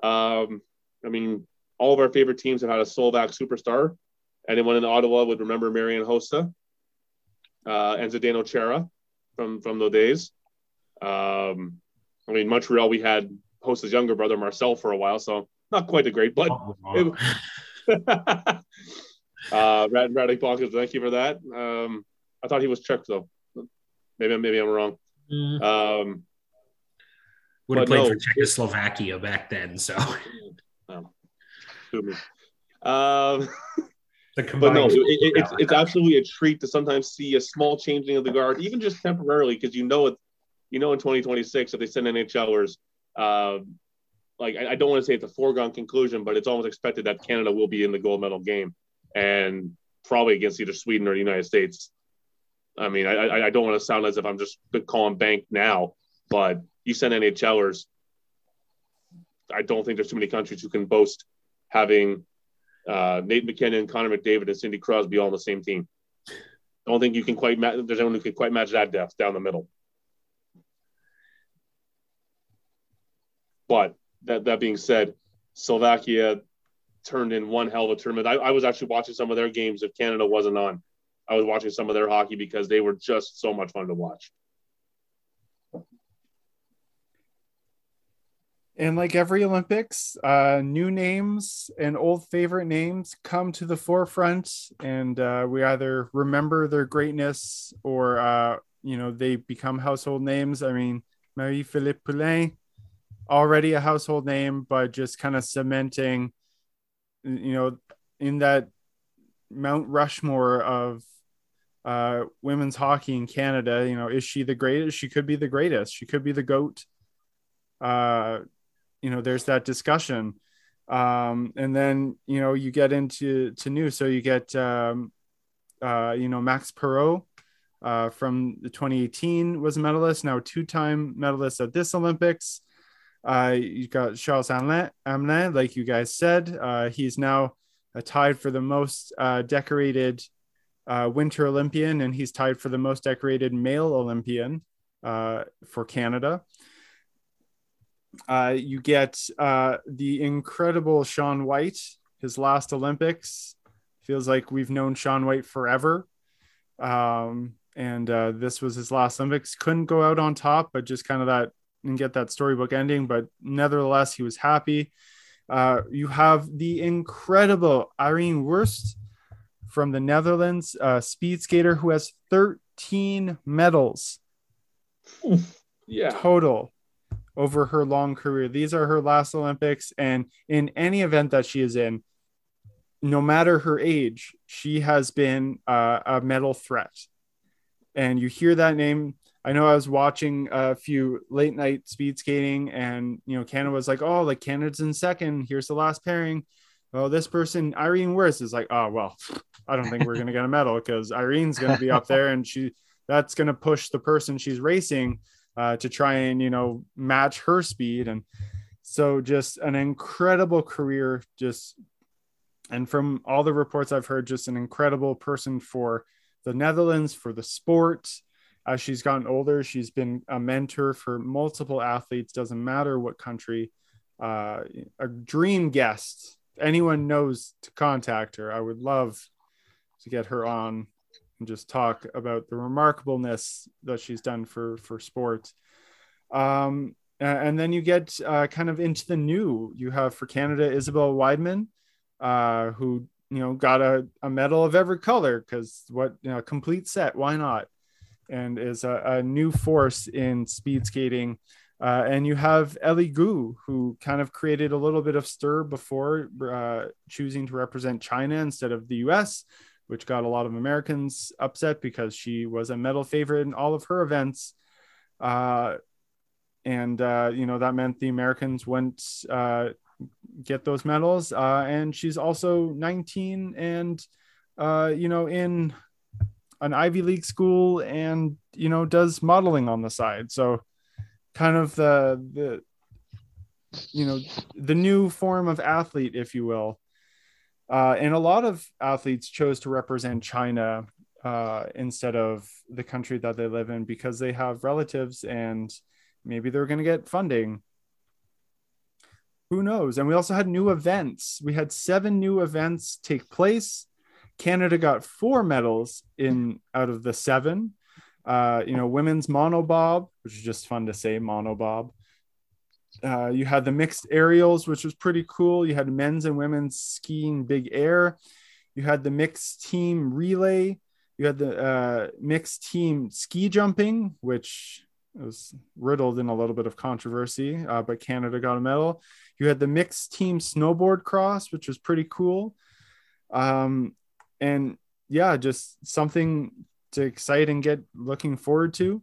Um, I mean, all of our favorite teams have had a Slovak superstar. Anyone in Ottawa would remember Marian Hossa uh, and Zdeno Chara from, from those days. Um, I mean, Montreal, we had Hossa's younger brother, Marcel, for a while. So not quite a great, but. Oh, wow. it, [laughs] uh, Rad, Radek Bonkers, thank you for that. Um, I thought he was Czech, though. Maybe, maybe I'm wrong. Mm. Um, Would have played no, for Czechoslovakia back then, so. [laughs] Um, um [laughs] but no, it, it, it's, it's absolutely a treat to sometimes see a small changing of the guard, even just temporarily, because you know it. You know, in 2026, if they send NHLers, uh, like I, I don't want to say it's a foregone conclusion, but it's almost expected that Canada will be in the gold medal game, and probably against either Sweden or the United States. I mean, I, I don't want to sound as if I'm just calling bank now, but you send NHLers. I don't think there's too many countries who can boast having uh, Nate MacKinnon, Connor McDavid, and Sidney Crosby all on the same team. I don't think you can quite match. There's anyone who can quite match that depth down the middle. But that that being said, Slovakia turned in one hell of a tournament. I, I was actually watching some of their games if Canada wasn't on. I was watching some of their hockey because they were just so much fun to watch. And like every Olympics, uh, new names and old favorite names come to the forefront, and uh, we either remember their greatness or uh, you know they become household names. I mean, Marie-Philip Poulin, already a household name, but just kind of cementing, you know, in that Mount Rushmore of uh, women's hockey in Canada. You know, is she the greatest? She could be the greatest. She could be the goat. Uh, you know there's that discussion. Um, and then you know you get into to new so you get um, uh, you know Max Parrot uh, from the 2018 was a medalist now two-time medalist at this olympics. Uh, you got charles Hamelin, like you guys said uh, he's now uh, tied for the most uh, decorated winter olympian and he's tied for the most decorated male olympian for canada uh, you get uh, the incredible Shaun White, his last Olympics. Feels like we've known Shaun White forever. Um, and uh, this was his last Olympics. Couldn't go out on top, but just kind of that and get that storybook ending. But nevertheless, he was happy. Uh, you have the incredible Ireen Wüst from the Netherlands, a speed skater who has 13 medals. [laughs] Yeah. Total over her long career. These are her last Olympics. And in any event that she is in, no matter her age, she has been uh, a medal threat. And you hear that name. I know I was watching a few late night speed skating, and you know, Canada was like, "Oh, like Canada's in second. Here's the last pairing." Oh, this person, Ireen Wüst, is like, "Oh, well, I don't think we're gonna get a medal because Ireen's gonna be up [laughs] there, and she that's gonna push the person she's racing uh, to try and you know match her speed. And so just an incredible career just and from all the reports i've heard just an incredible person for the netherlands for the sport. As she's gotten older she's been a mentor for multiple athletes. Doesn't matter what country uh, a dream guest. Anyone knows to contact her. I would love to get her on and just talk about the remarkableness that she's done for for sport. Um, and then you get uh, kind of into the new. You have for Canada Isabelle Weidemann, uh, who you know got a, a medal of every color because what you know complete set why not, and is a, a new force in speed skating. Uh, and you have Eileen Gu, who kind of created a little bit of stir before uh, choosing to represent China instead of the US which got a lot of Americans upset because she was a medal favorite in all of her events. Uh, and uh, you know that meant the Americans went uh, get those medals. Uh, and she's also 19 and uh, you know in an Ivy League school and you know does modeling on the side. So kind of the the you know the new form of athlete, if you will. Uh, and a lot of athletes chose to represent China uh, instead of the country that they live in because they have relatives and maybe they're going to get funding. Who knows? And we also had new events. We had seven new events take place. Canada got four medals in out of the seven. Uh, you know, women's monobob, which is just fun to say, monobob. Uh, you had the mixed aerials, which was pretty cool. You had men's and women's skiing big air. You had the mixed team relay. You had the uh, mixed team ski jumping, which was riddled in a little bit of controversy, uh, but Canada got a medal. You had the mixed team snowboard cross, which was pretty cool. Um, and yeah, just something to excite and get looking forward to.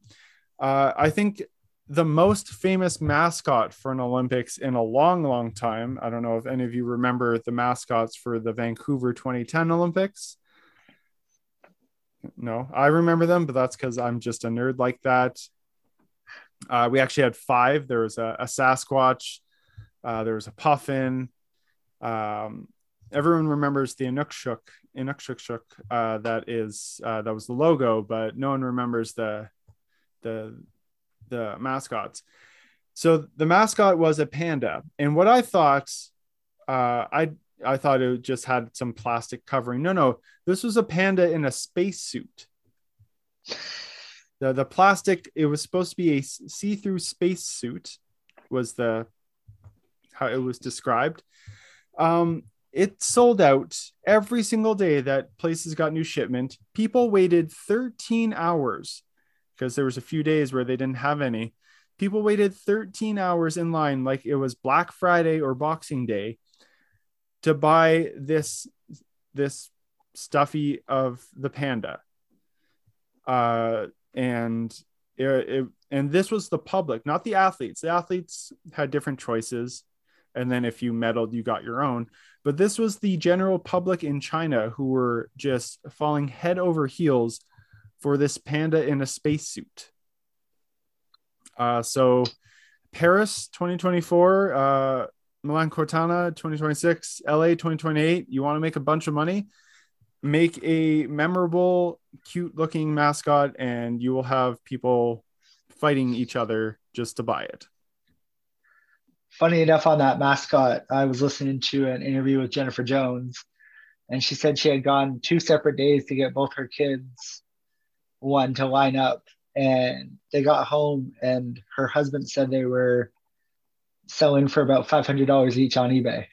Uh, I think the most famous mascot for an Olympics in a long, long time. I don't know if any of you remember the mascots for the Vancouver 2010 Olympics. No, I remember them, but that's because I'm just a nerd like that. Uh, we actually had five. There was a, a Sasquatch, uh, there was a Puffin. Um, everyone remembers the Inukshuk, Inukshuk, uh, that is uh, that was the logo, but no one remembers the the the mascots. So the mascot was a panda, and what I thought, uh, I I thought it just had some plastic covering. No, no, this was a panda in a spacesuit. The the plastic it was supposed to be a see-through spacesuit, was the how it was described. Um, it sold out every single day that places got new shipment. People waited 13 hours because there was a few days where they didn't have any. People waited 13 hours in line like it was Black Friday or Boxing Day to buy this this stuffy of the panda. Uh, and it, it, and this was the public, not the athletes. The athletes had different choices, and then if you medaled, you got your own. But this was the general public in China who were just falling head over heels for this panda in a spacesuit. Uh, so Paris 2024, uh, Milan Cortina 2026, LA 2028. You want to make a bunch of money? Make a memorable, cute looking mascot, and you will have people fighting each other just to buy it funny enough on that mascot i was listening to an interview with jennifer jones and she said she had gone two separate days to get both her kids one to line up and they got home and her husband said they were selling for about $500 each on ebay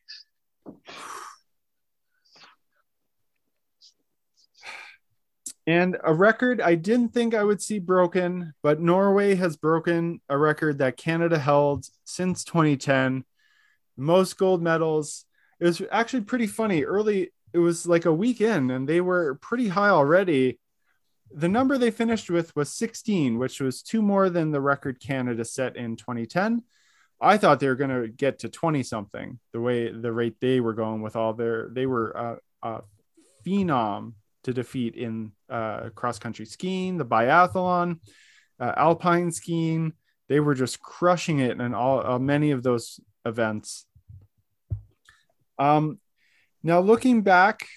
And a record I didn't think I would see broken, but Norway has broken a record that Canada held since 2010. Most gold medals. It was actually pretty funny. Early, it was like a week in, and they were pretty high already. The number they finished with was 16, which was two more than the record Canada set in 2010. I thought they were going to get to 20 something the way the rate they were going with all their, they were uh, uh, phenom to defeat in uh, cross country skiing, the biathlon, uh, alpine skiing. They were just crushing it in all uh, many of those events. Um, now, looking back,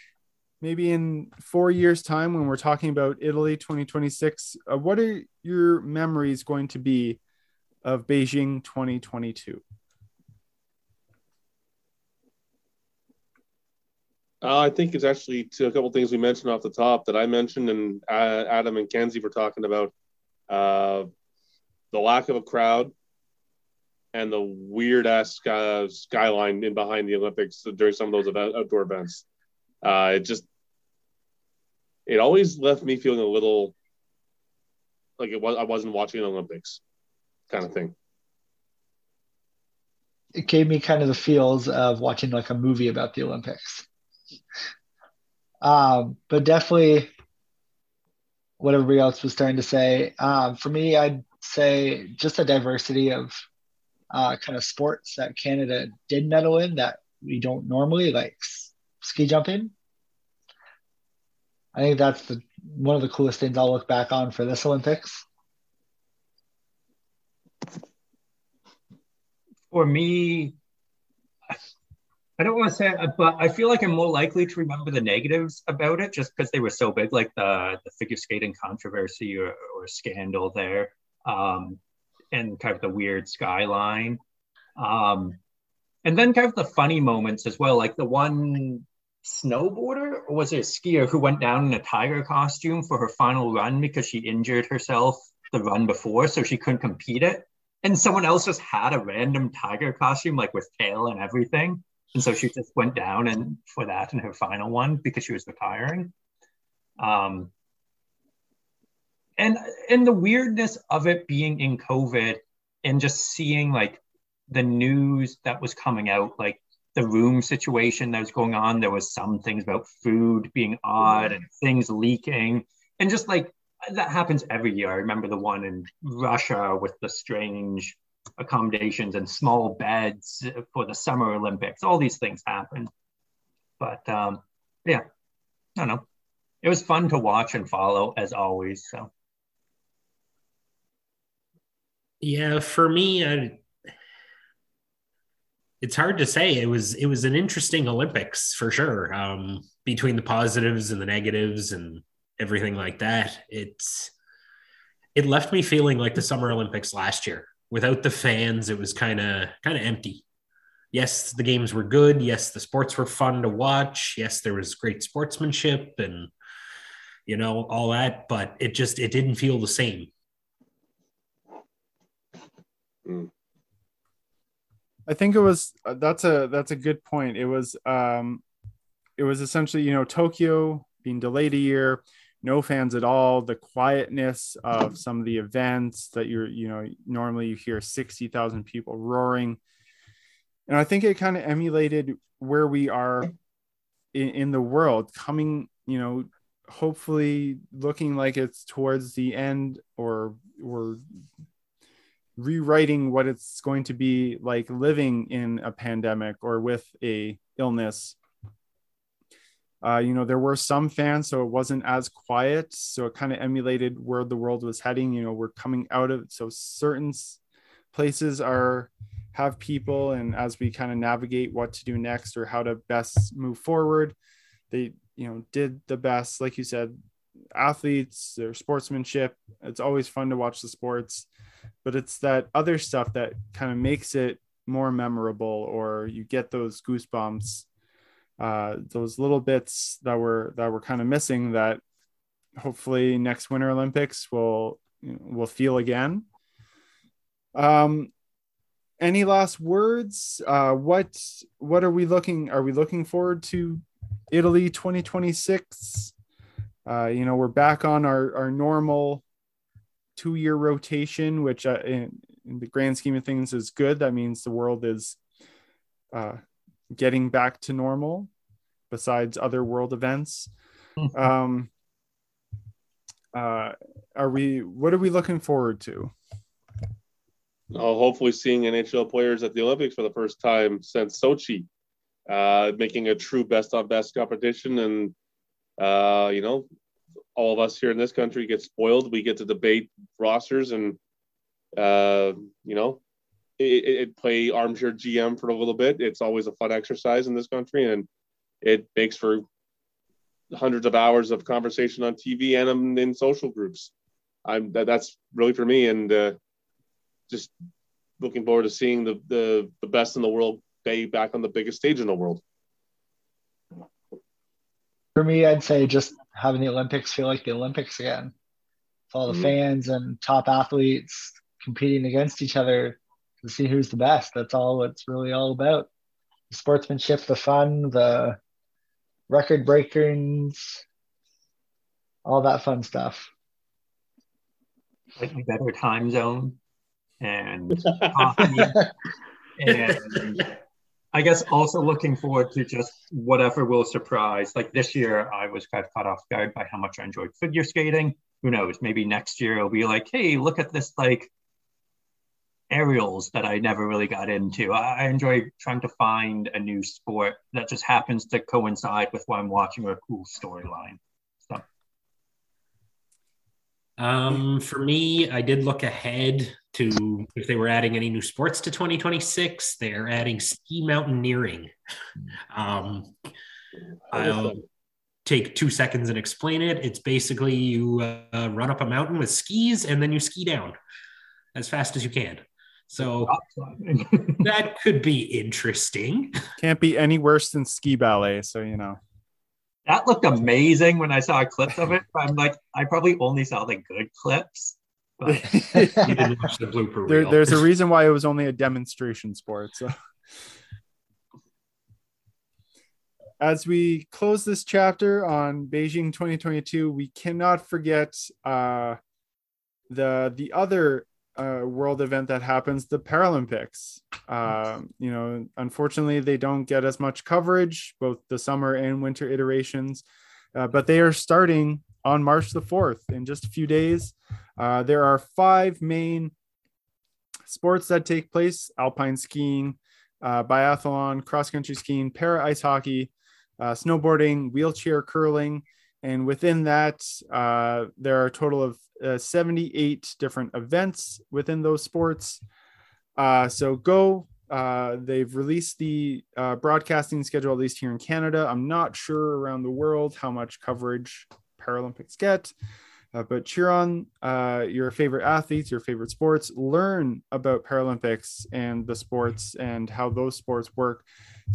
maybe in four years' time, when we're talking about Italy 2026, uh, what are your memories going to be of Beijing 2022? Uh, I think it's actually to a couple things we mentioned off the top that I mentioned and uh, Adam and Kenzie were talking about uh, the lack of a crowd and the weird ass sky, skyline in behind the Olympics during some of those outdoor events. Uh, it just it always left me feeling a little like it was I wasn't watching an Olympics kind of thing. It gave me kind of the feels of watching like a movie about the Olympics. Um, but definitely what everybody else was starting to say. Um, for me, I'd say just a diversity of uh, kind of sports that Canada did medal in that we don't normally, like ski jumping. I think that's the one of the coolest things I'll look back on for this Olympics. For me, I don't want to say, but I feel like I'm more likely to remember the negatives about it just because they were so big, like the the figure skating controversy or, or scandal there, um, and kind of the weird skyline, um, and then kind of the funny moments as well, like the one snowboarder or was it a skier who went down in a tiger costume for her final run because she injured herself the run before, so she couldn't compete it, and someone else just had a random tiger costume like with tail and everything and so she just went down and for that in her final one because she was retiring. Um, and and the weirdness of it being in COVID and just seeing like the news that was coming out, like the room situation that was going on. There was some things about food being odd and things leaking, and just like that happens every year. I remember the one in Russia with the strange accommodations and small beds for the Summer Olympics. All these things happen. But um, yeah, I don't know. It was fun to watch and follow as always. So yeah, for me, I, it's hard to say. It was it was an interesting Olympics for sure. Um, between the positives and the negatives and everything like that, it's it left me feeling like the Summer Olympics last year without the fans, it was kind of kind of empty. Yes, the games were good. Yes, the sports were fun to watch. Yes, there was great sportsmanship and you know all that, but it just it didn't feel the same. Mm. I think it was uh, that's a that's a good point. It was um it was essentially, you know, Tokyo being delayed a year, no fans at all the quietness of some of the events that you're you know normally you hear 60,000 people roaring and i think it kind of emulated where we are in, in, the world coming you know hopefully looking like it's towards the end or we're rewriting what it's going to be like living in a pandemic or with a illness uh, you know, there were some fans, so it wasn't as quiet. So it kind of emulated where the world was heading. You know, we're coming out of so certain places are have people, and as we kind of navigate what to do next or how to best move forward, they you know did the best. Like you said, athletes, their sportsmanship. It's always fun to watch the sports, but it's that other stuff that kind of makes it more memorable, or you get those goosebumps uh, those little bits that were that were kind of missing that hopefully next winter olympics will will feel again. Um any last words? Uh what what are we looking are we looking forward to italy 2026 uh you know we're back on our our normal two year rotation which uh, in, in the grand scheme of things is good. That means the world is uh getting back to normal besides other world events. Mm-hmm. um uh are we what are we looking forward to? Oh, hopefully seeing nhl players at the olympics for the first time since sochi uh making a true best on best competition and uh you know all of us here in this country get spoiled we get to debate rosters and uh you know it, it, play armchair GM for a little bit. It's always a fun exercise in this country, and it makes for hundreds of hours of conversation on TV and in social groups. I'm that, that's really for me, and uh, just looking forward to seeing the, the the best in the world day back on the biggest stage in the world. For me, I'd say just having the Olympics feel like the Olympics again. all the mm-hmm. fans and top athletes competing against each other to see who's the best. That's all it's really all about. The sportsmanship, the fun, the record breakers, all that fun stuff. Like a better time zone and [laughs] coffee. and I guess also looking forward to just whatever will surprise. Like this year, I was kind of caught off guard by how much I enjoyed figure skating. Who knows? Maybe next year it'll be like, hey, look at this like aerials that I never really got into. I, I enjoy trying to find a new sport that just happens to coincide with what I'm watching or a cool storyline. So. Um, for me, I did look ahead to if they were adding any new sports to 2026. They're adding ski mountaineering. Um, I'll take two seconds and explain it. It's basically you uh, run up a mountain with skis and then you ski down as fast as you can. So [laughs] that could be interesting. Can't be any worse than ski ballet. So, you know. That looked amazing when I saw clips of it. I'm like, I probably only saw the good clips. But you didn't watch the blooper There, there's a reason why it was only a demonstration sport. So, as we close this chapter on Beijing 2022, we cannot forget uh, the the other uh, world event that happens, the Paralympics. Uh, you know, unfortunately, they don't get as much coverage, both the summer and winter iterations, uh, but they are starting on March the 4th in just a few days. Uh, there are five main sports that take place alpine skiing, uh, biathlon, cross country skiing, para ice hockey, uh, snowboarding, wheelchair curling. And within that, uh, there are a total of uh, 78 different events within those sports. Uh, so go. They've released the broadcasting schedule, at least here in Canada. I'm not sure around the world how much coverage Paralympics get. Uh, but cheer on uh, your favorite athletes, your favorite sports. Learn about Paralympics and the sports and how those sports work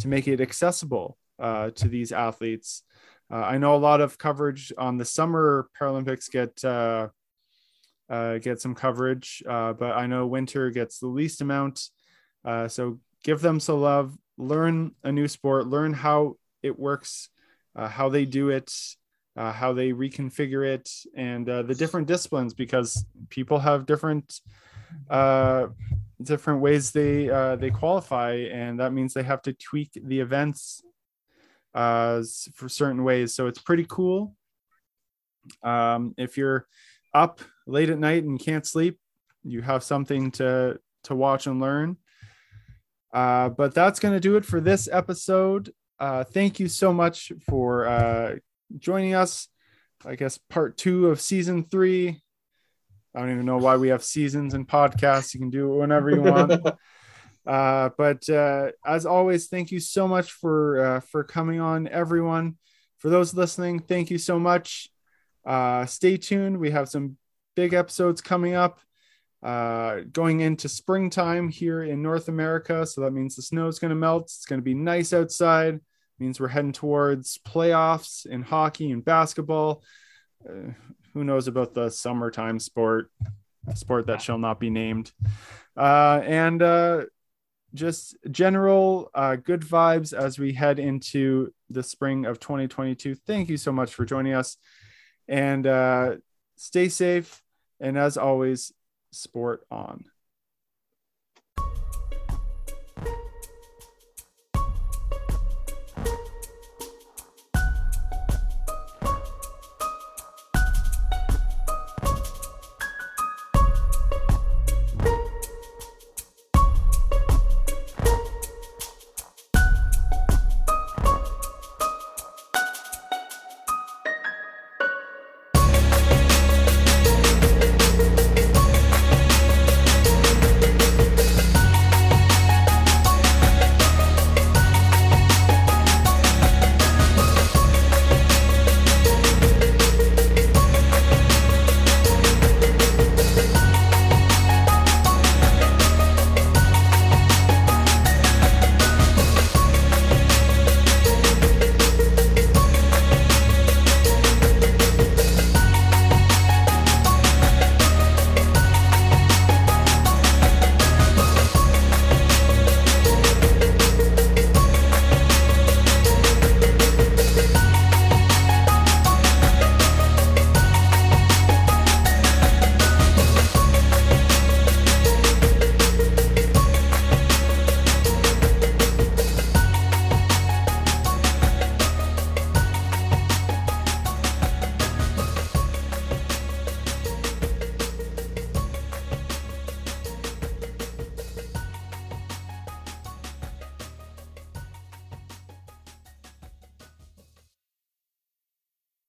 to make it accessible uh, to these athletes. Uh, I know a lot of coverage on the summer Paralympics get uh, uh, get some coverage, but I know winter gets the least amount. so give them some love. Learn a new sport. Learn how it works, how they do it, uh, how they reconfigure it and uh, the different disciplines because people have different uh, different ways they uh, they qualify and that means they have to tweak the events uh, for certain ways. So it's pretty cool. Um, if you're up late at night and can't sleep you have something to to watch and learn. Uh, but that's going to do it for this episode. Uh, thank you so much for joining us. I guess part two of season three. I don't even know why we have seasons and podcasts. You can do it whenever you want. [laughs] uh, but uh, as always, thank you so much for uh, for coming on, everyone. For those listening, thank you so much. Uh, stay tuned. We have some big episodes coming up. Uh, going into springtime here in North America, so that means the snow is going to melt. It's going to be nice outside means we're heading towards playoffs in hockey and basketball. Uh, who knows about the summertime sport, sport that shall not be named, uh, and uh, just general uh, good vibes as we head into the spring of 2022. Thank you so much for joining us, and uh, stay safe. And as always, sport on.